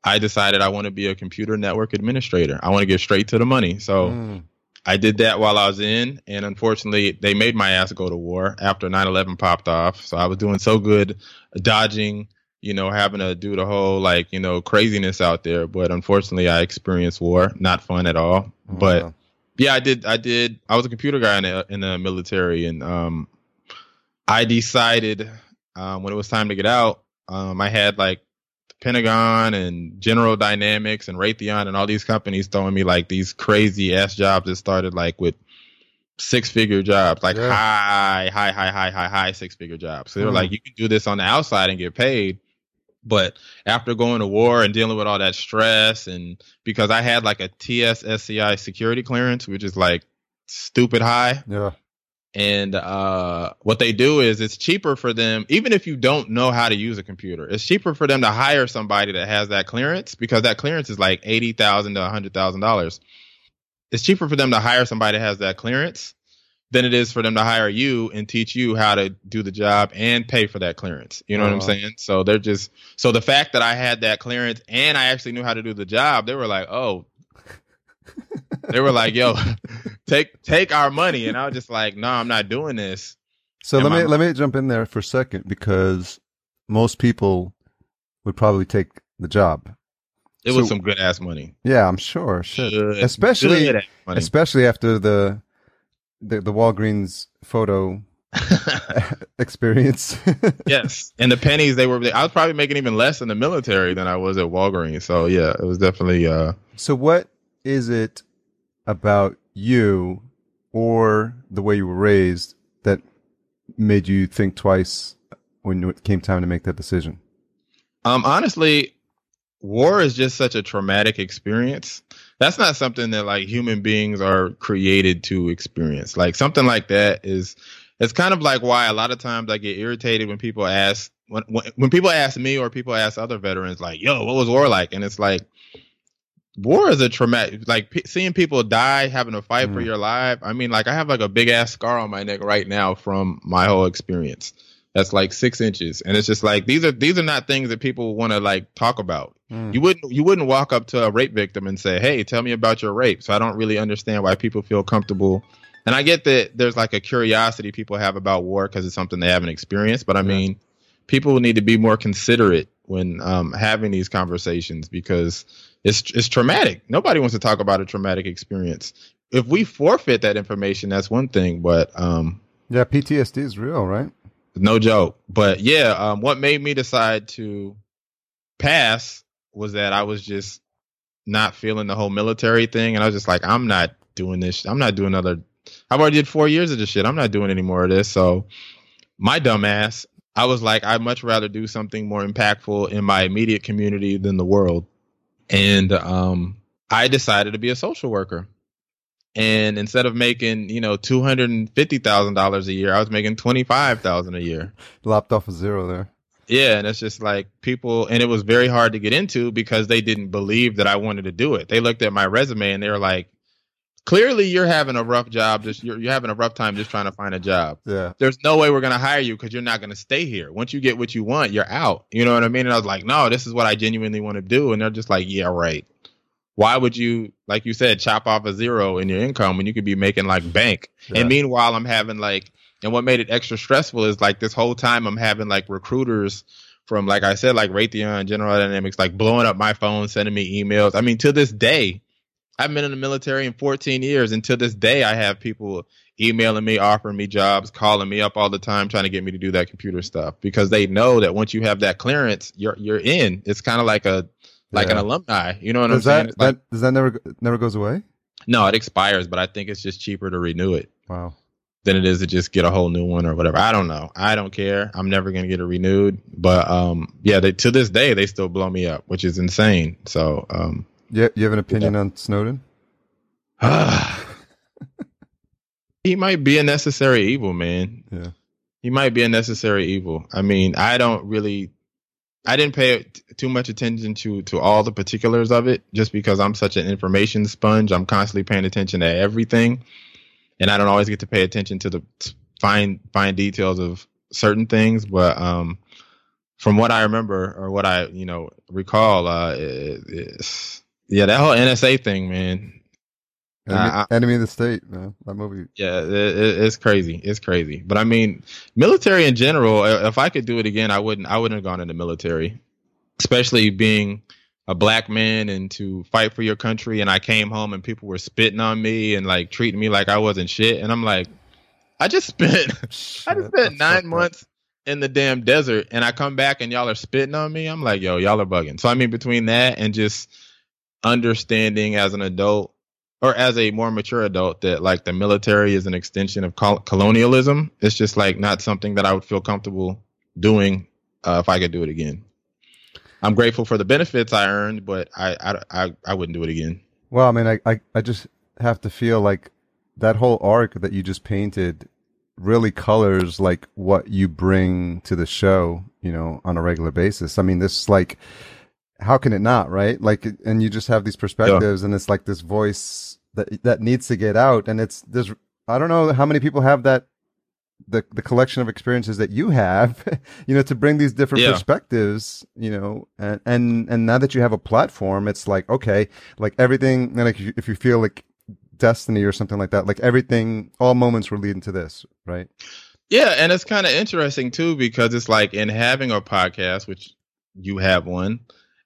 I decided I want to be a computer network administrator. I want to get straight to the money. So mm. I did that while I was in, and unfortunately, they made my ass go to war after 9 11 popped off. So I was doing so good dodging, you know, having to do the whole, like, you know, craziness out there. But unfortunately, I experienced war. Not fun at all. Oh, but yeah, I did. I did. I was a computer guy in the, in the military, and um, I decided um, when it was time to get out, um, I had like Pentagon and General Dynamics and Raytheon and all these companies throwing me like these crazy ass jobs that started like with six figure jobs, like yeah. high, high, high, high, high, high six figure jobs. So they were mm. like, you can do this on the outside and get paid. But after going to war and dealing with all that stress, and because I had like a TS/SCI security clearance, which is like stupid high. Yeah. And uh, what they do is it's cheaper for them, even if you don't know how to use a computer, it's cheaper for them to hire somebody that has that clearance because that clearance is like eighty thousand to hundred thousand dollars. It's cheaper for them to hire somebody that has that clearance than it is for them to hire you and teach you how to do the job and pay for that clearance. You know uh-huh. what I'm uh-huh. saying? So they're just so the fact that I had that clearance and I actually knew how to do the job, they were like, "Oh, they were like, "Yo, take take our money," and I was just like, "No, I'm not doing this." So and let me let me jump in there for a second because most people would probably take the job. It so, was some good ass money. Yeah, I'm sure. Shit. Good, especially good especially after the the, the Walgreens photo experience. yes, and the pennies they were. I was probably making even less in the military than I was at Walgreens. So yeah, it was definitely. uh So what is it about you or the way you were raised that made you think twice when it came time to make that decision? Um, honestly, war is just such a traumatic experience. That's not something that like human beings are created to experience. Like something like that is, it's kind of like why a lot of times I get irritated when people ask when, when when people ask me or people ask other veterans like, "Yo, what was war like?" And it's like war is a traumatic like p- seeing people die having to fight mm. for your life i mean like i have like a big ass scar on my neck right now from my whole experience that's like six inches and it's just like these are these are not things that people want to like talk about mm. you wouldn't you wouldn't walk up to a rape victim and say hey tell me about your rape so i don't really understand why people feel comfortable and i get that there's like a curiosity people have about war because it's something they haven't experienced but i yeah. mean people need to be more considerate when um, having these conversations because it's it's traumatic. Nobody wants to talk about a traumatic experience. If we forfeit that information, that's one thing, but um, Yeah, PTSD is real, right? No joke. But yeah, um, what made me decide to pass was that I was just not feeling the whole military thing, and I was just like, I'm not doing this. I'm not doing another. I've already did four years of this shit. I'm not doing any more of this. So my dumb ass, I was like, I'd much rather do something more impactful in my immediate community than the world. And um, I decided to be a social worker. And instead of making, you know, two hundred and fifty thousand dollars a year, I was making twenty five thousand a year. Lopped off a zero there. Yeah, and it's just like people, and it was very hard to get into because they didn't believe that I wanted to do it. They looked at my resume and they were like, "Clearly, you're having a rough job. Just you're, you're having a rough time just trying to find a job. Yeah. There's no way we're gonna hire you because you're not gonna stay here. Once you get what you want, you're out. You know what I mean?" And I was like, "No, this is what I genuinely want to do." And they're just like, "Yeah, right." Why would you, like you said, chop off a zero in your income when you could be making like bank? Yeah. And meanwhile, I'm having like, and what made it extra stressful is like this whole time I'm having like recruiters from, like I said, like Raytheon, General Dynamics, like blowing up my phone, sending me emails. I mean, to this day, I've been in the military in 14 years, and to this day, I have people emailing me, offering me jobs, calling me up all the time, trying to get me to do that computer stuff because they know that once you have that clearance, you're you're in. It's kind of like a like an alumni. You know what Does I'm saying? that, like- that does that never never goes away? no, it expires, but I think it's just cheaper to renew it Wow. than it is to just get a whole new one or whatever. I don't know. I don't care. I'm never gonna get it renewed. But um, yeah, they, to this day they still blow me up, which is insane. So um, Yeah, you have an opinion on Snowden? he might be a necessary evil, man. Yeah. He might be a necessary evil. I mean, I don't really. I didn't pay t- too much attention to to all the particulars of it, just because I'm such an information sponge. I'm constantly paying attention to everything, and I don't always get to pay attention to the fine fine details of certain things. But um, from what I remember or what I you know recall, uh, it, it's, yeah, that whole NSA thing, man. Enemy, Enemy of the State, man. That movie. Yeah, it, it, it's crazy. It's crazy. But I mean, military in general. If I could do it again, I wouldn't. I wouldn't have gone in the military, especially being a black man and to fight for your country. And I came home and people were spitting on me and like treating me like I wasn't shit. And I'm like, I just spent. I just spent nine fucked up. months in the damn desert, and I come back and y'all are spitting on me. I'm like, yo, y'all are bugging. So I mean, between that and just understanding as an adult or as a more mature adult that like the military is an extension of col- colonialism, it's just like not something that I would feel comfortable doing uh, if I could do it again. I'm grateful for the benefits I earned, but I I, I, I wouldn't do it again. Well, I mean, I, I, I just have to feel like that whole arc that you just painted really colors like what you bring to the show, you know, on a regular basis. I mean, this like, how can it not, right? Like, and you just have these perspectives, and it's like this voice that that needs to get out, and it's there's I don't know how many people have that the the collection of experiences that you have, you know, to bring these different Yeah. perspectives, you know, and and and now that you have a platform, it's like okay, like everything, and like if you feel like destiny or something like that, like everything, all moments were leading to this, right? Yeah, and it's kind of interesting too because it's like in having a podcast, which you have one,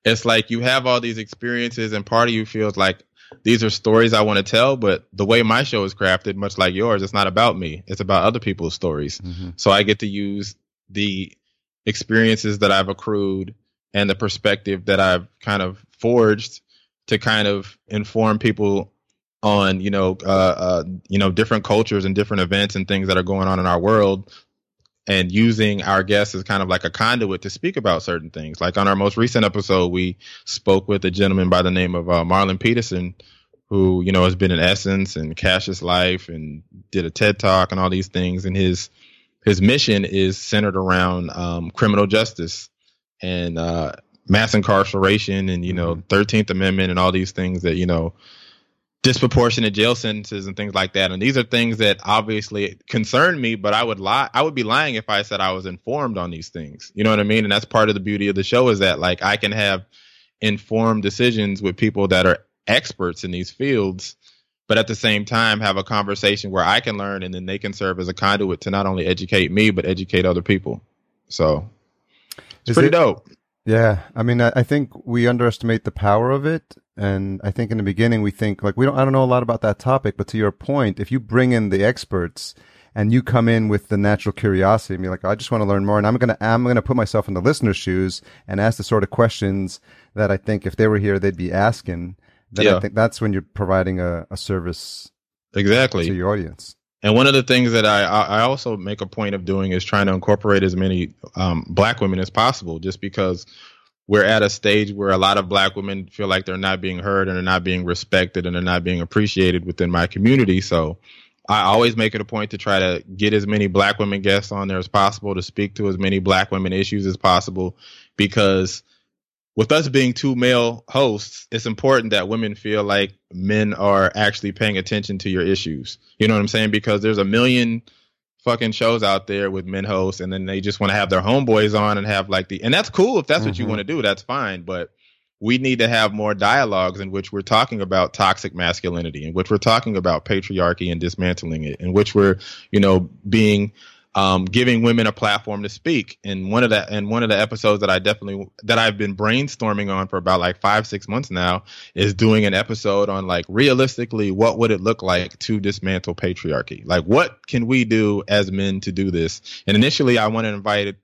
it's like you have all these experiences, and part of you feels like these are stories I want to tell, but the way my show is crafted, much like yours, it's not about me; it's about other people's stories. Mm-hmm. So I get to use the experiences that I've accrued and the perspective that I've kind of forged to kind of inform people on you know uh, uh you know different cultures and different events and things that are going on in our world and using our guests as kind of like a conduit to speak about certain things. Like on our most recent episode we spoke with a gentleman by the name of uh, marlon peterson who you know has been in essence and cassius life and did a ted talk and all these things. And his his mission is centered around um, criminal justice and uh, mass incarceration and you know 13th amendment and all these things that you know disproportionate jail sentences and things like that. And these are things that obviously concern me but i would lie i would be lying if i said i was informed on these things. You know what i mean? And that's part of the beauty of the show is that like i can have informed decisions with people that are experts in these fields but at the same time have a conversation where i can learn and then they can serve as a conduit to not only educate me but educate other people. So it's Is pretty it- dope. Yeah, I mean, I, I think we underestimate the power of it, and I think in the beginning we think like we don't. I don't know a lot about that topic, but to your point, if you bring in the experts and you come in with the natural curiosity and be like, I just want to learn more. And I'm going to, I'm to put myself in the listener's shoes and ask the sort of questions that I think if they were here, they'd be asking. Then Yeah. I think that's when you're providing a, a service Exactly. to your audience. And one of the things that I I I also make a point of doing is trying to incorporate as many um, black women as possible, just because we're at a stage where a lot of black women feel like they're not being heard and they're not being respected and they're not being appreciated within my community. So I always make it a point to try to get as many black women guests on there as possible to speak to as many black women issues as possible because with us being two male hosts, it's important that women feel like men are actually paying attention to your issues. You know what I'm saying? Because there's a million fucking shows out there with men hosts, and then they just want to have their homeboys on and have like the, and that's cool if that's what you Mhm. want to do, that's fine. But we need to have more dialogues in which we're talking about toxic masculinity, in which we're talking about patriarchy and dismantling it, in which we're, you know, being um, giving women a platform to speak. And one of the and one of the episodes that I definitely that I've been brainstorming on for about like five six months now is doing an episode on like realistically what would it look like to dismantle patriarchy? Like what can we do as men to do this? And initially I wanted to invite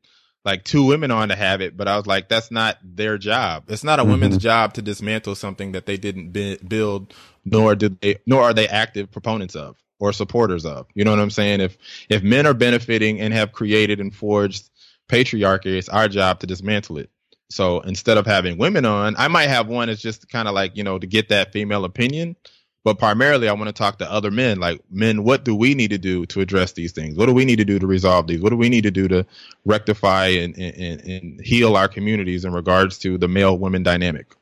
like two women on to have it, but I was like, that's not their job. It's not a woman's job to dismantle something that they didn't build, nor did they, nor are they active proponents of or supporters of. You know what I'm saying? If if men are benefiting and have created and forged patriarchy, it's our job to dismantle it. So instead of having women on, I might have one that's just kind of like, you know, to get that female opinion. But primarily, I want to talk to other men. Like, men, what do we need to do to address these things? What do we need to do to resolve these? What do we need to do to rectify and, and, and heal our communities in regards to the male women dynamic?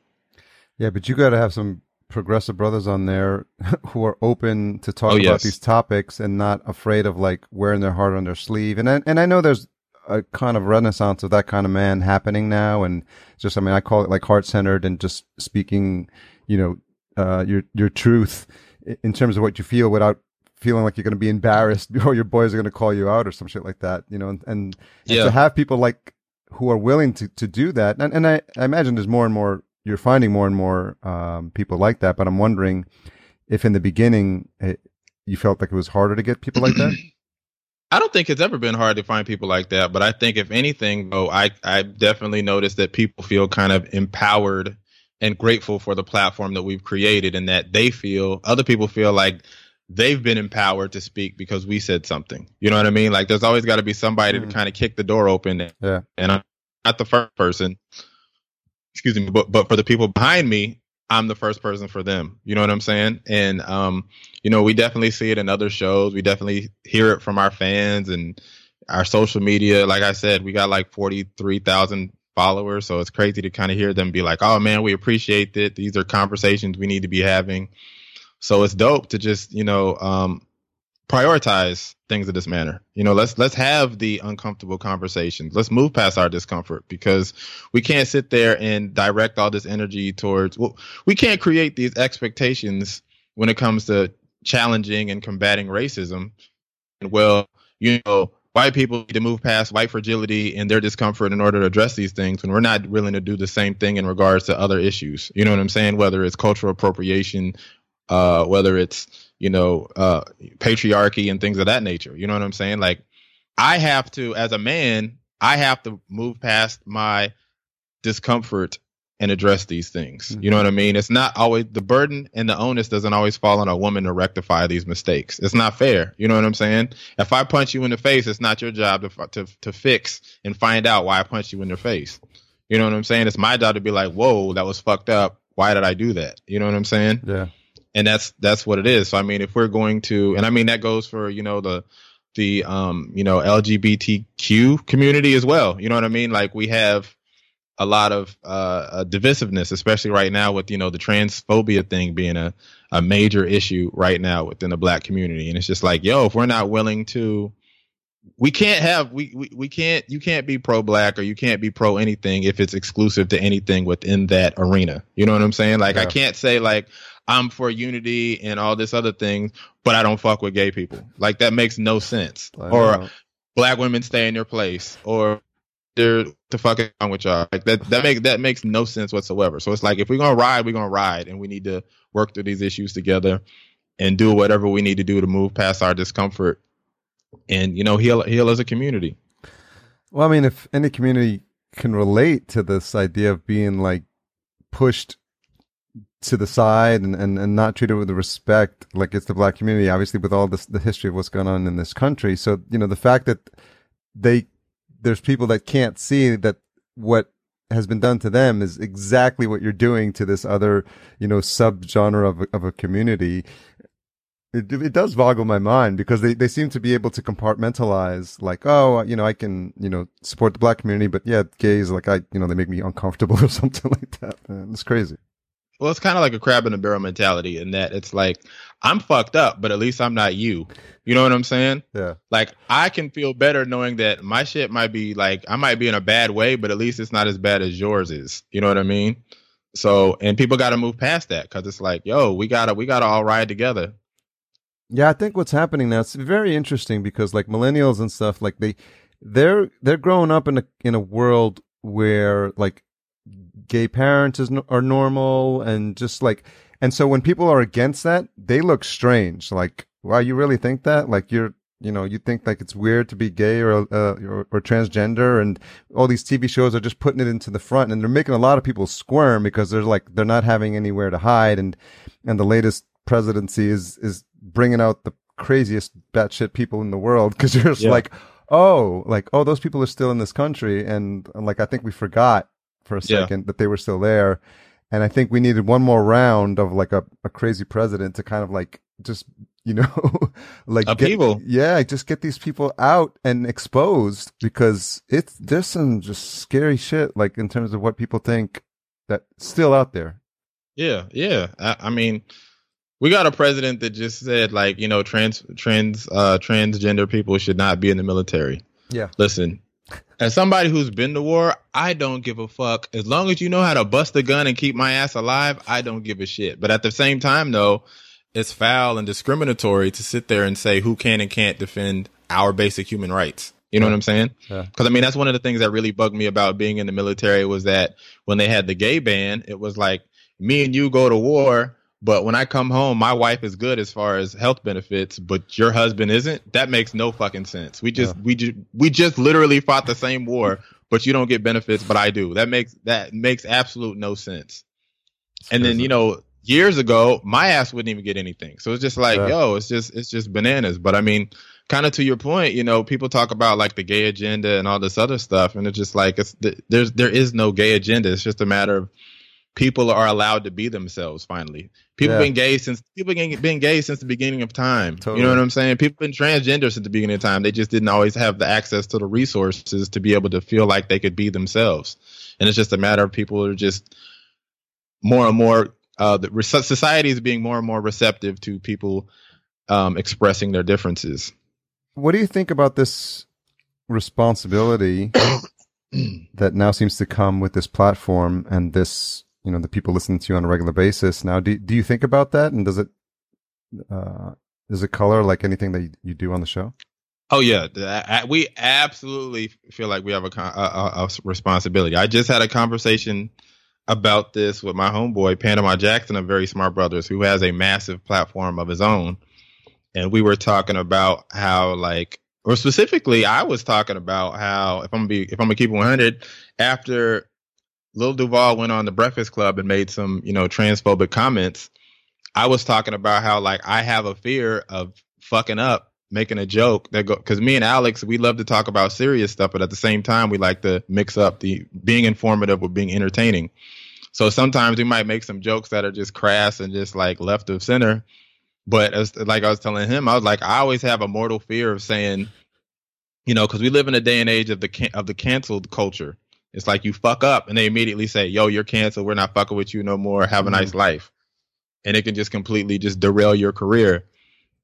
Yeah, but you got to have some progressive brothers on there who are open to talk Oh, about yes. these topics and not afraid of like wearing their heart on their sleeve. And I, and I know there's a kind of renaissance of that kind of man happening now. And just, I mean, I call it like heart centered and just speaking, you know, uh, your, your truth in terms of what you feel without feeling like you're going to be embarrassed or your boys are going to call you out or some shit like that, you know, and, and, and to have people like who are willing to, to do that. And, and I, I imagine there's more and more, you're finding more and more, um, people like that. But I'm wondering if in the beginning it, you felt like it was harder to get people like that. I don't think it's ever been hard to find people like that, but I think if anything, though, I I definitely noticed that people feel kind of empowered and grateful for the platform that we've created, and that they feel other people feel like they've been empowered to speak because we said something. You know what I mean? Like there's always got to be somebody Mm. to kind of kick the door open, Yeah. and I'm not the first person. Excuse me, but but for the people behind me, I'm the first person for them. You know what I'm saying? And um, you know, we definitely see it in other shows. We definitely hear it from our fans and our social media. Like I said, we got like 43,000 followers. So it's crazy to kind of hear them be like, oh man, we appreciate it. These are conversations we need to be having. So it's dope to just, you know, um, prioritize things of this manner. You know, let's let's have the uncomfortable conversations. Let's move past our discomfort because we can't sit there and direct all this energy towards well, we can't create these expectations when it comes to challenging and combating racism. And well, you know, white people need to move past white fragility and their discomfort in order to address these things when we're not willing to do the same thing in regards to other issues. You know what I'm saying? Whether it's cultural appropriation, uh, whether it's, you know, uh, patriarchy and things of that nature. You know what I'm saying? Like, I have to, as a man, I have to move past my discomfort and address these things. You know what I mean? It's not always the burden and the onus doesn't always fall on a woman to rectify these mistakes. It's not fair. You know what I'm saying? If I punch you in the face, it's not your job to to to fix and find out why I punched you in the face. You know what I'm saying? It's my job to be like, "Whoa, that was fucked up. Why did I do that?" You know what I'm saying? Yeah. And that's that's what it is. So I mean, if we're going to, and I mean that goes for you know the the um you know LGBTQ community as well. You know what I mean? Like we have a lot of uh, uh divisiveness, especially right now with you know the transphobia thing being a a major issue right now within the black community, and it's just like, yo, if we're not willing to. We can't have we, we we can't you can't be pro black or you can't be pro anything if it's exclusive to anything within that arena. You know what I'm saying? Like I can't say like I'm for unity and all this other thing, but I don't fuck with gay people. Like that makes no sense. Or black women stay in their place. Or they're the fuck wrong with y'all. Like that that makes that makes no sense whatsoever. So it's like if we're gonna ride, we're gonna ride and we need to work through these issues together and do whatever we need to do to move past our discomfort and you know heal heal as a community. Well, I mean, if any community can relate to this idea of being like pushed to the side and, and, and not treated with respect like it's the black community, obviously with all this the history of what's going on in this country. So, you know, the fact that they there's people that can't see that what has been done to them is exactly what you're doing to this other, you know, subgenre of of a community. It, it does boggle my mind because they, they seem to be able to compartmentalize like, oh, you know, I can, you know, support the black community, but yeah, gays, like I, you know, they make me uncomfortable or something like that. It's crazy. Well, it's kind of like a crab in a barrel mentality in that it's like I'm fucked up, but at least I'm not you. You know what I'm saying? Yeah. Like I can feel better knowing that my shit might be like I might be in a bad way, but at least it's not as bad as yours is. You know what I mean? So, and people got to move past that because it's like, yo, we gotta we gotta all ride together. Yeah, I think what's happening now it's very interesting because like millennials and stuff like they they're they're growing up in a in a world where like gay parents is are normal and just like and so when people are against that, they look strange. Like, wow, you really think that? Like you're you know, you think like it's weird to be gay or, uh, or, or transgender, and all these TV shows are just putting it into the front, and they're making a lot of people squirm because they're like they're not having anywhere to hide, and and the latest presidency is is bringing out the craziest batshit people in the world because you're just yeah. like, oh, like oh, those people are still in this country, and, and like I think we forgot for a second yeah. that they were still there, and I think we needed one more round of like a, a crazy president to kind of like just you know like get, people yeah just get these people out and exposed because it's there's some just scary shit like in terms of what people think that's still out there. Yeah yeah. I, I mean we got a president that just said like you know trans trans uh transgender people should not be in the military. Yeah. Listen as somebody who's been to war, I don't give a fuck. As long as you know how to bust a gun and keep my ass alive, I don't give a shit. But at the same time, though, it's foul and discriminatory to sit there and say who can and can't defend our basic human rights. You know what I'm saying? Because yeah. I mean, that's one of the things that really bugged me about being in the military was that when they had the gay ban, it was like me and you go to war but when I come home, my wife is good as far as health benefits, but your husband isn't. That makes no fucking sense. We just yeah. we just we just literally fought the same war, but you don't get benefits, but I do. That makes that makes absolute no sense. And then you know, years ago, my ass wouldn't even get anything. So it's just like, yeah. yo, it's just it's just bananas. But I mean, kind of to your point, you know, people talk about like the gay agenda and all this other stuff, and it's just like it's there's there is no gay agenda. It's just a matter of people are allowed to be themselves finally. People yeah. been gay since people been, been gay since the beginning of time. Totally. You know what I'm saying? People been transgender since the beginning of time. They just didn't always have the access to the resources to be able to feel like they could be themselves. And it's just a matter of people are just more and more uh, the society is being more and more receptive to people um, expressing their differences. What do you think about this responsibility that now seems to come with this platform and this you know the people listening to you on a regular basis. Now do, do you think about that? And does it uh does it color like anything that you do on the show? Oh yeah. We absolutely feel like we have a, a, a responsibility. I just had a conversation about this with my homeboy panama jackson of Very Smart Brothas who has a massive platform of his own. And we were talking about how like or specifically i was talking about how if i'm gonna be if i'm gonna keep 100 after Lil Duval went on the Breakfast Club and made some, you know, transphobic comments. I was talking about how like I have a fear of fucking up, making a joke that go because me and Alex we love to talk about serious stuff, but at the same time we like to mix up the being informative with being entertaining. So sometimes we might make some jokes that are just crass and just like left of center. But as like I was telling him, I was like, I always have a mortal fear of saying, you know, because we live in a day and age of the can- of the canceled culture it's like you fuck up and they immediately say, yo, you're canceled. We're not fucking with you no more. Have a mm-hmm. nice life. And it can just completely just derail your career.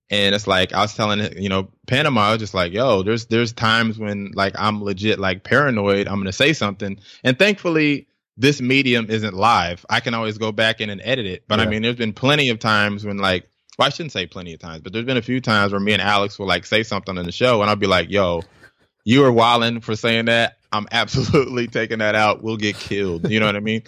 And it's like I was telling you know Panama, I was just like, yo, there's there's times when like I'm legit like paranoid. I'm gonna say something, and thankfully this medium isn't live. I can always go back in and edit it. But yeah. I mean, there's been plenty of times when like, well, I shouldn't say plenty of times, but there's been a few times where me and Alex will like say something in the show, and I'll be like, yo, you are wilding for saying that. I'm absolutely taking that out. We'll get killed. You know what I mean?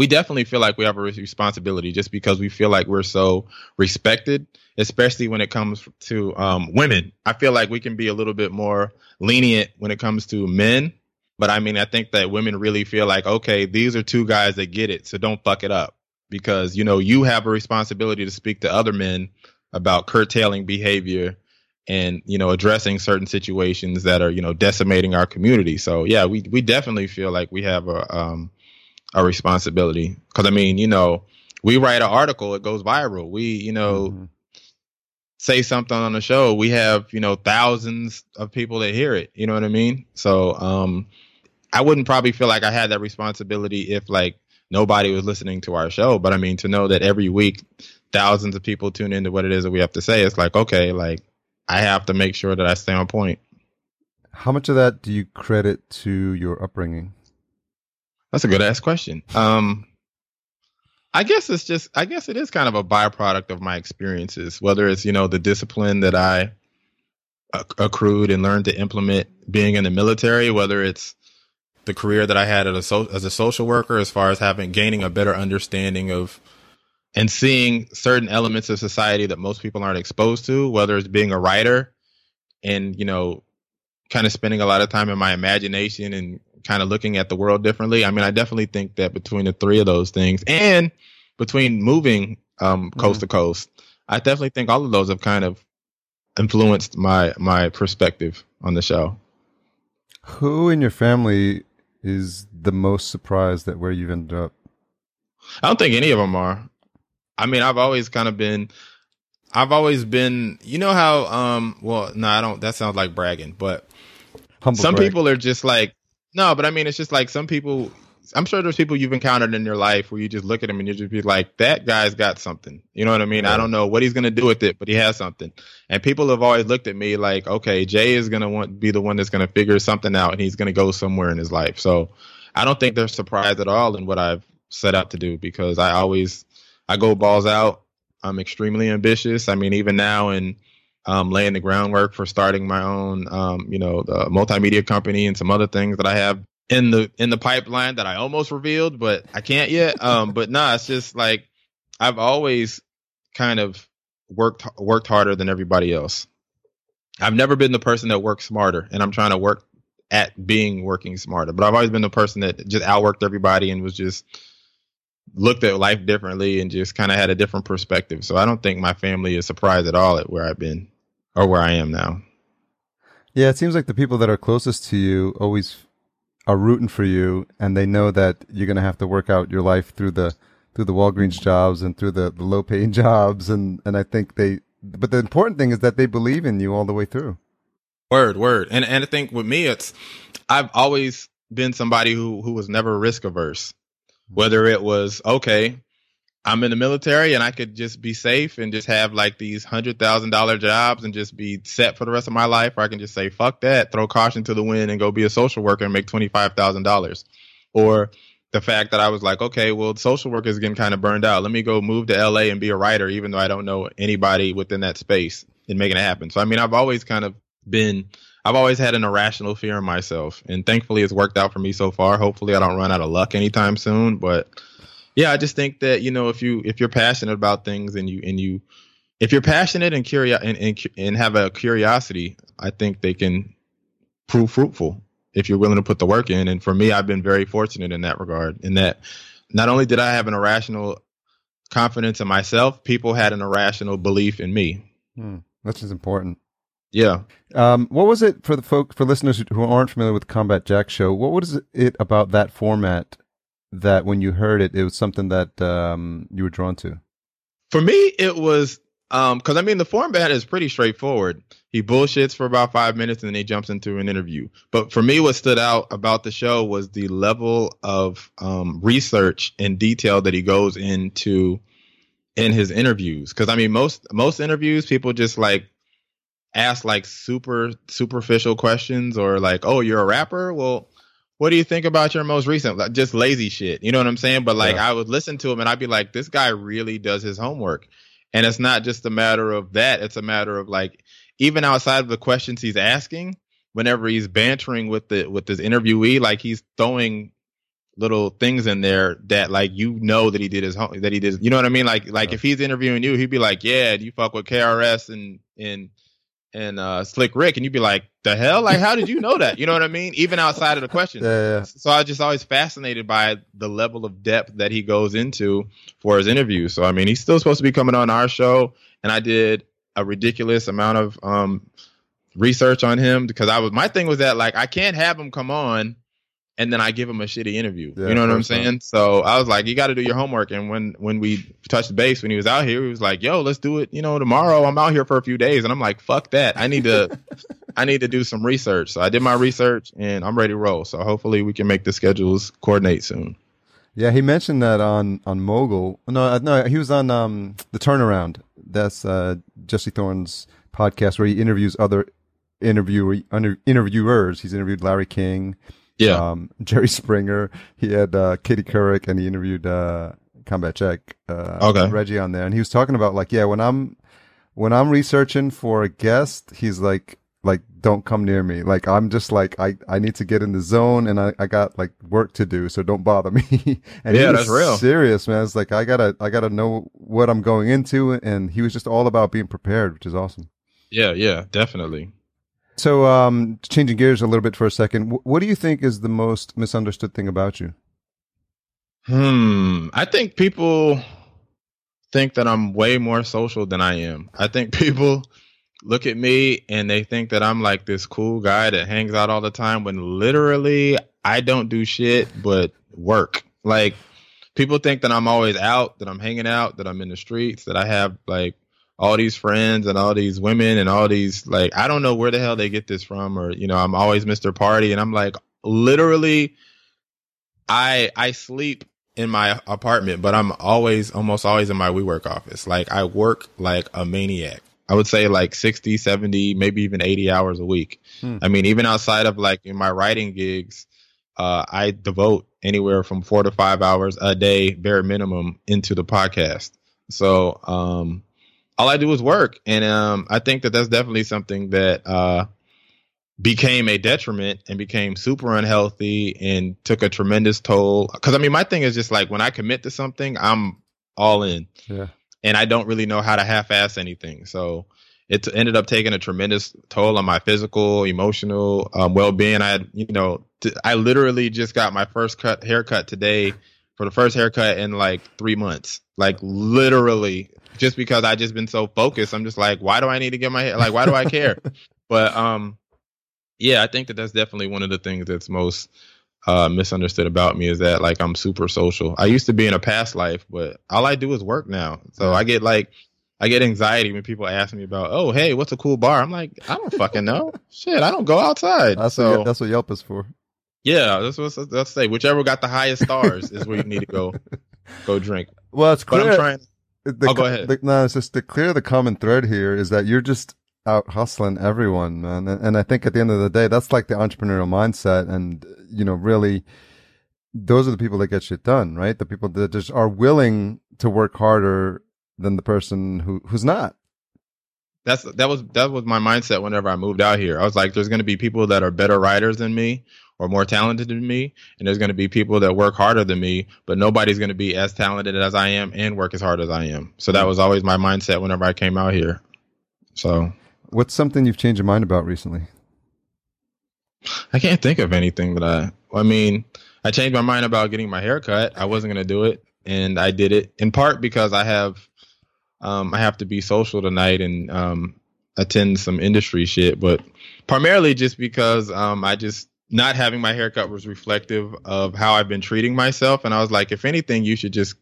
we definitely feel like we have a responsibility just because we feel like we're so respected, especially when it comes to um, women. I feel like we can be a little bit more lenient when it comes to men. But I mean, I think that women really feel like, okay, these are two guys that get it, so don't fuck it up because you know you have a responsibility to speak to other men about curtailing behavior and you know addressing certain situations that are you know decimating our community. So yeah, we we definitely feel like we have a um, a responsibility because I mean, you know, we write an article, it goes viral. We, you know, mm-hmm. say something on the show, we have, you know, thousands of people that hear it. You know what I mean? So, um, I wouldn't probably feel like I had that responsibility if like nobody was listening to our show. But I mean, to know that every week thousands of people tune into what it is that we have to say, it's like, okay, like I have to make sure that I stay on point. How much of that do you credit to your upbringing? That's a good ass question. Um, I guess it's just, I guess it is kind of a byproduct of my experiences, whether it's, you know, the discipline that I accrued and learned to implement being in the military, whether it's the career that I had as a, so, as a social worker, as far as having, gaining a better understanding of and seeing certain elements of society that most people aren't exposed to, whether it's being a writer and, you know, kind of spending a lot of time in my imagination and kind of looking at the world differently. I mean, I definitely think that between the three of those things and between moving um, coast mm-hmm. to coast, I definitely think all of those have kind of influenced my my perspective on the show. Who in your family is the most surprised at where you've ended up? I don't think any of them are. I mean, I've always kind of been I've always been, you know how um well, no, I don't that sounds like bragging, but Humble some brag. people are just like no, but I mean, it's just like some people. I'm sure there's people you've encountered in your life where you just look at them and you just be like, that guy's got something. You know what I mean? I don't know what he's gonna do with it, but he has something. And people have always looked at me like, okay, Jay is gonna want be the one that's gonna figure something out, and he's gonna go somewhere in his life. So I don't think they're surprised at all in what I've set out to do because I always I go balls out. I'm extremely ambitious. I mean, even now in um, laying the groundwork for starting my own, um, you know, the multimedia company and some other things that I have in the in the pipeline that I almost revealed, but I can't yet. Um, but nah, it's just like I've always kind of worked worked harder than everybody else. I've never been the person that works smarter, and I'm trying to work at being working smarter. But I've always been the person that just outworked everybody and was just looked at life differently and just kind of had a different perspective. So I don't think my family is surprised at all at where I've been or where I am now. Yeah, it seems like the people that are closest to you always are rooting for you, and they know that you're going to have to work out your life through the through the Walgreens jobs and through the, the low paying jobs, and and I think they. But the important thing is that they believe in you all the way through. Word, word, and and I think with me, it's I've always been somebody who who was never risk averse. Whether it was okay, I'm in the military and I could just be safe and just have like these hundred thousand dollar jobs and just be set for the rest of my life, or I can just say fuck that, throw caution to the wind and go be a social worker and make twenty five thousand dollars, or the fact that I was like, okay, well, social work is getting kind of burned out. Let me go move to LA and be a writer, even though I don't know anybody within that space and making it happen. So I mean, I've always kind of been I've always had an irrational fear in myself, and thankfully it's worked out for me so far. Hopefully, I don't run out of luck anytime soon, but yeah, I just think that you know if you if you're passionate about things and you and you if you're passionate and curious and, and and have a curiosity, I think they can prove fruitful if you're willing to put the work in. And for me, I've been very fortunate in that regard. In that, not only did I have an irrational confidence in myself, people had an irrational belief in me. Hmm, that's just important. Yeah. Um, what was it for the folk for listeners who aren't familiar with the Combat Jack show? What was it about that format that when you heard it, it was something that um, you were drawn to? For me, it was because um, I mean the format is pretty straightforward. He bullshits for about five minutes and then he jumps into an interview. But for me, what stood out about the show was the level of um, research and detail that he goes into in his interviews. Because I mean, most most interviews, people just like ask like super superficial questions or like, "Oh, you're a rapper?" Well, what do you think about your most recent like, just lazy shit you know what i'm saying but like yeah. i would listen to him and i'd be like this guy really does his homework and it's not just a matter of that it's a matter of like even outside of the questions he's asking whenever he's bantering with the with his interviewee like he's throwing little things in there that like you know that he did his home that he did you know what I mean like like Yeah. if he's interviewing you he'd be like yeah do you fuck with KRS and and and uh Slick Rick and you'd be like the hell? Like how did you know that? You know what I mean? Even outside of the question. Yeah, yeah. so I was just always fascinated by the level of depth that he goes into for his interviews so I mean he's still supposed to be coming on our show and I did a ridiculous amount of um research on him because I was my thing was that like I can't have him come on and then I give him a shitty interview. Yeah, you know what I'm saying? So I was like, you got to do your homework. And when when we touched base when he was out here, he was like, yo, let's do it. You know, tomorrow I'm out here for a few days, and I'm like, fuck that. I need to I need to do some research. So I did my research and I'm ready to roll. So hopefully we can make the schedules coordinate soon. Yeah, he mentioned that on on Mogul. No, uh, no, he was on um the Turnaround. That's uh Jesse Thorn's podcast where he interviews other interviewer interviewers. He's interviewed Larry King, Yeah. um, Jerry Springer. He had uh, Katie Couric, and he interviewed uh, Combat Jack. Uh, Okay. Reggie on there, and he was talking about like, yeah, when I'm when I'm researching for a guest, he's like, like, don't come near me. Like, I'm just like, I, I need to get in the zone, and I, I got like work to do, so don't bother me. and he Yeah, was that's real. Serious man. It's like I gotta, I gotta know what I'm going into, and he was just all about being prepared, which is awesome. yeah, yeah, definitely. So, um, changing gears a little bit for a second, what do you think is the most misunderstood thing about you? Hmm. I think people think that I'm way more social than I am. I think people look at me and they think that I'm like this cool guy that hangs out all the time when literally I don't do shit but work. Like people think that I'm always out, that I'm hanging out, that I'm in the streets, that I have like all these friends and all these women and all these like I don't know where the hell they get this from or you know I'm always Mr. Party and I'm like literally I I sleep in my apartment, but I'm always almost always in my WeWork office. Like I work like a maniac. I would say like 60, 70, maybe even 80 hours a week. Hmm. I mean, even outside of like in my writing gigs, uh, I devote anywhere from four to five hours a day, bare minimum, into the podcast. So, um, all I do is work. And, um, I think that that's definitely something that, uh, became a detriment and became super unhealthy and took a tremendous toll. Cause I mean, my thing is just like when I commit to something, I'm all in Yeah. and I don't really know how to half-ass anything. So it ended up taking a tremendous toll on my physical, emotional um, well-being. I had, you know, t- I literally just got my first cut haircut today for the first haircut in like three months. Like literally, just because I just been so focused, I'm just like, why do I need to get my hair? Like, why do I care? but um, yeah, I think that that's definitely one of the things that's most uh, misunderstood about me is that like I'm super social. I used to be in a past life, but all I do is work now. So I get like I get anxiety when people ask me about, oh hey, what's a cool bar? I'm like, I don't fucking know. Shit, I don't go outside. That's so what, that's what Yelp is for. Yeah, that's what let's say. Whichever got the highest stars is where you need to go go drink. Well, it's But clear. I'm trying. the, Oh, go ahead. the- no, it's just to clear the common thread here is that you're just out hustling everyone, man. And, and I think at the end of the day, that's like the entrepreneurial mindset. And, you know, really, those are the people that get shit done, right? The people that just are willing to work harder than the person who, who's not. that's that was that was my mindset whenever I moved out here. I was like, there's going to be people that are better writers than me or more talented than me, and there's going to be people that work harder than me, but nobody's going to be as talented as I am and work as hard as I am. So that was always my mindset whenever I came out here. So What's something you've changed your mind about recently? I can't think of anything that I. I mean, I changed my mind about getting my hair cut. I wasn't going to do it, and I did it in part because I have, um, I have to be social tonight and um, attend some industry shit, but primarily just because um, I just not having my haircut was reflective of how I've been treating myself, and I was like, if anything, you should just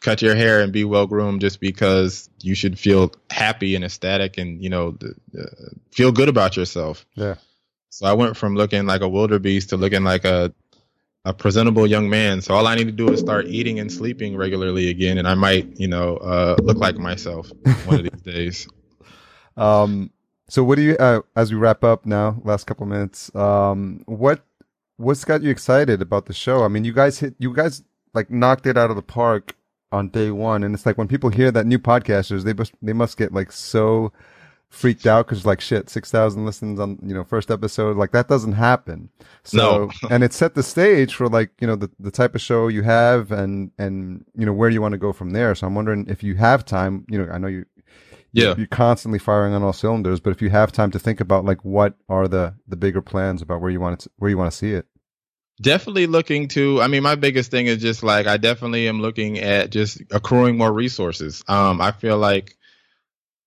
cut your hair and be well groomed just because you should feel happy and ecstatic and you know uh, feel good about yourself. Yeah. So I went from looking like a wildebeest to looking like a a presentable young man. So all I need to do is start eating and sleeping regularly again, and I might, you know, uh, look like myself one of these days. Um, so what do you, uh, as we wrap up now, last couple minutes, um, what, what's got you excited about the show? I mean, you guys hit, you guys like knocked it out of the park on day one. And it's like when people hear that new podcasters, they must, they must get like so freaked out because like shit, six thousand listens on you know first episode. Like that doesn't happen. So No. and it set the stage for like you know the the type of show you have and and you know where you want to go from there. So I'm wondering if you have time. You know, I know you. Yeah. You're constantly firing on all cylinders, but if you have time to think about like what are the the bigger plans about where you want it, where you want to see it. definitely looking to i mean my biggest thing is just like i definitely am looking at just accruing more resources um i feel like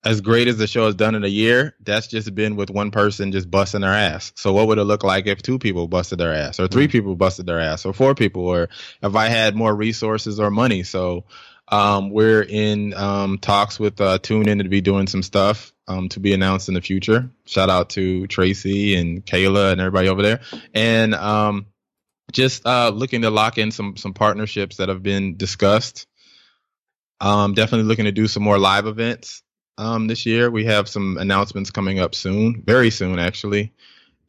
as great as the show has done in a year that's just been with one person just busting their ass so what would it look like if two people busted their ass or three people busted their ass or four people or if i had more resources or money so um we're in um talks with uh TuneIn to be doing some stuff um to be announced in the future shout out to tracy and kayla and everybody over there and um just uh, looking to lock in some some partnerships that have been discussed. Um, definitely looking to do some more live events um, this year. We have some announcements coming up soon, very soon actually,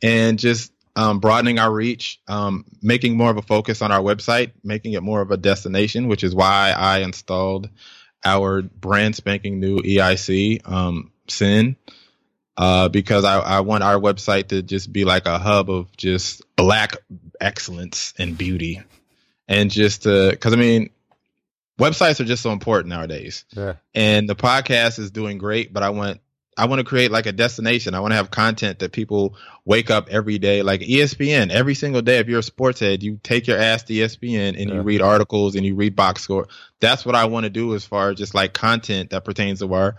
and just um, broadening our reach, um, making more of a focus on our website, making it more of a destination, which is why I installed our brand spanking new EIC um, SIN uh, because I, I want our website to just be like a hub of just black excellence and beauty, and just because I mean, websites are just so important nowadays. Yeah. And the podcast is doing great, but I want I want to create like a destination. I want to have content that people wake up every day, like ESPN. Every single day, if you're a sports head, you take your ass to ESPN and Yeah. you read articles and you read box score. That's what I want to do as far as just like content that pertains to our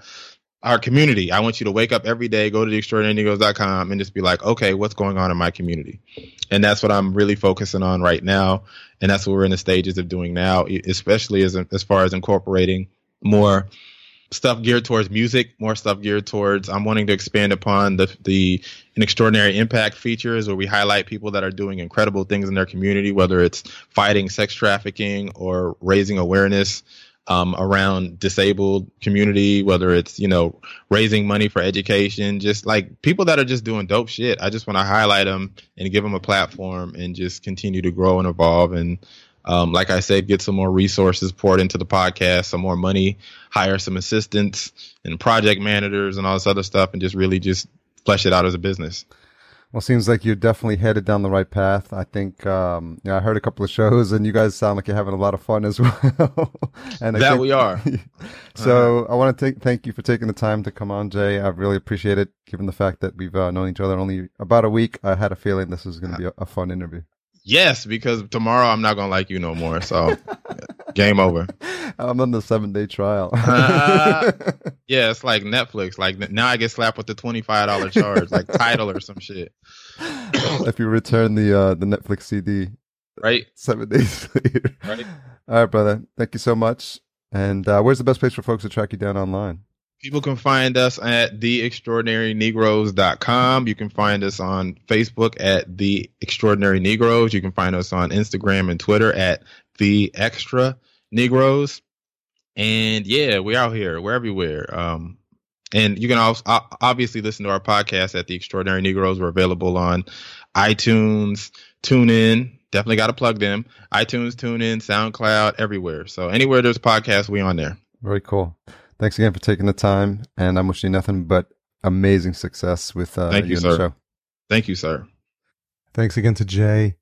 our community. I want you to wake up every day, go to theextraordinarynegroes.com and just be like, okay, what's going on in my community? And that's what I'm really focusing on right now. And that's what we're in the stages of doing now, especially as, as far as incorporating more stuff geared towards music, more stuff geared towards. I'm wanting to expand upon the the an extraordinary impact features where we highlight people that are doing incredible things in their community, whether it's fighting sex trafficking or raising awareness um, around disabled community, whether it's you know raising money for education, just like people that are just doing dope shit. I just want to highlight them and give them a platform and just continue to grow and evolve and um, like I said, get some more resources poured into the podcast, some more money, hire some assistants and project managers and all this other stuff, and just really just flesh it out as a business. Well, seems like you're definitely headed down the right path. I think, um, yeah, I heard a couple of shows and you guys sound like you're having a lot of fun as well. and That think- we are. so I want to take, thank you for taking the time to come on, Jay. I really appreciate it. Given the fact that we've uh, known each other only about a week, I had a feeling this was going to be a, a fun interview. Yes, because tomorrow I'm not gonna like you no more. So game over. I'm on the seven day trial. Uh, Yeah, it's like Netflix. Like now I get slapped with the twenty five dollar charge, like title or some shit. if you return the uh, the Netflix CD Right? seven days later. Right. All right, brother. Thank you so much. And uh, where's the best place for folks to track you down online? People can find us at theextraordinarynegroes.com. You can find us on Facebook at The Extraordinary Negroes. You can find us on Instagram and Twitter at The Extra Negroes. And yeah, we're out here. We're everywhere. Um, and you can also obviously listen to our podcast at The Extraordinary Negroes. We're available on iTunes, TuneIn. Definitely got to plug them. iTunes, TuneIn, SoundCloud, everywhere. So anywhere there's podcasts, we on there. Very cool. Thanks again for taking the time. And I'm wishing you nothing but amazing success with uh, Thank you, sir. show. Thank you, sir. Thanks again to Jay.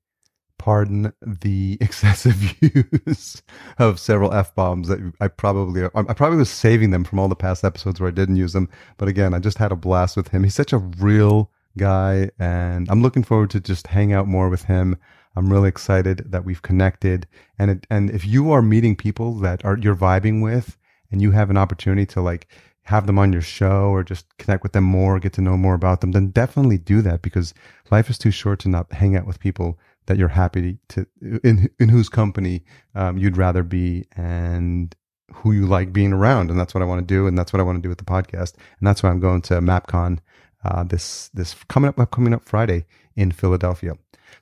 Pardon the excessive use of several f bombs that I probably I probably was saving them from all the past episodes where I didn't use them. But again, I just had a blast with him. He's such a real guy, and I'm looking forward to just hang out more with him. I'm really excited that we've connected, and it, and if you are meeting people that are you're vibing with, and you have an opportunity to like have them on your show or just connect with them more, get to know more about them, then definitely do that because life is too short to not hang out with people that you're happy to in in whose company um, you'd rather be and who you like being around. And that's what I want to do, and that's what I want to do with the podcast. And that's why I'm going to MapCon uh, this this coming up coming up Friday in Philadelphia.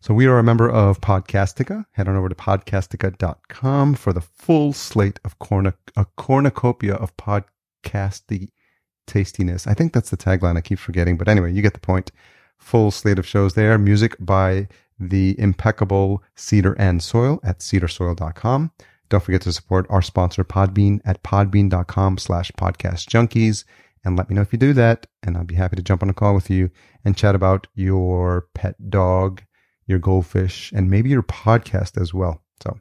So we are a member of Podcastica. Head on over to podcastica.com for the full slate of corna, a cornucopia of podcasty tastiness. I think that's the tagline. I keep forgetting, but anyway, you get the point. Full slate of shows there. Music by the impeccable Cedar and Soil at cedarsoil.com. Don't forget to support our sponsor Podbean at podbean.com slash podcast junkies. And let me know if you do that. And I'll be happy to jump on a call with you and chat about your pet dog, your goldfish, and maybe your podcast as well. So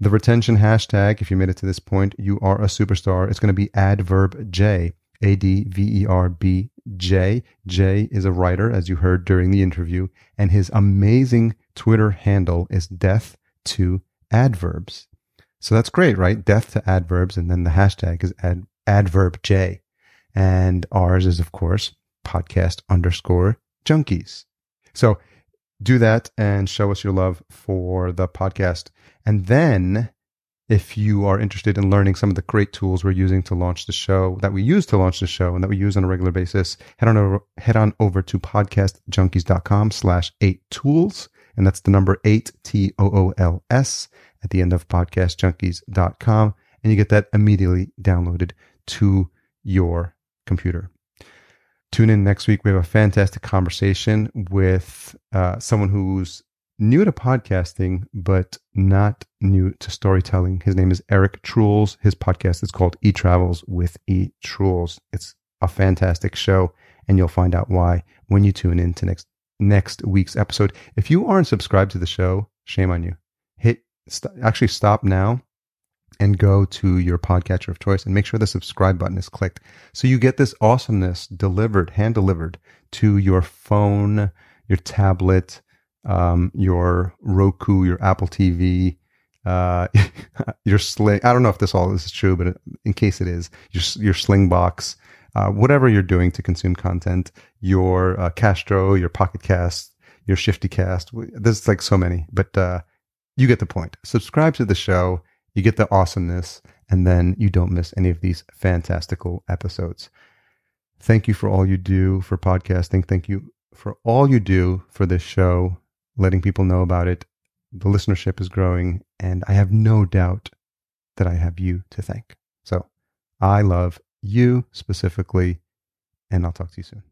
the retention hashtag, if you made it to this point, you are a superstar. It's going to be adverb J, A D V E R B J. J is a writer, as you heard during the interview, and his amazing Twitter handle is death to adverbs. So that's great, right? Death to adverbs, and then the hashtag is ad, adverb J. And ours is, of course, podcast underscore junkies. So do that and show us your love for the podcast. And then if you are interested in learning some of the great tools we're using to launch the show that we use to launch the show and that we use on a regular basis, head on over, head on over to podcastjunkies.com slash eight tools. And that's the number eight T O O L S at the end of podcastjunkies.com. And you get that immediately downloaded to your computer. Tune in next week. We have a fantastic conversation with uh, someone who's new to podcasting, but not new to storytelling. His name is Eric Trules. His podcast is called E Travels with E Trules. It's a fantastic show, and you'll find out why when you tune in to next next week's episode. If you aren't subscribed to the show, shame on you. Hit st- actually stop now and go to your podcatcher of choice and make sure the subscribe button is clicked so you get this awesomeness delivered hand delivered to your phone your tablet um, your Roku, your Apple TV, uh, your sling. I don't know if this all is true, but in case it is, your your sling box, uh, whatever you're doing to consume content, your uh, Castro, your Pocket Cast, your Shifty Cast. There's like so many, but uh, you get the point. Subscribe to the show. You get the awesomeness, and then you don't miss any of these fantastical episodes. Thank you for all you do for podcasting. Thank you for all you do for this show letting people know about it. The listenership is growing, and I have no doubt that I have you to thank. So I love you specifically, and I'll talk to you soon.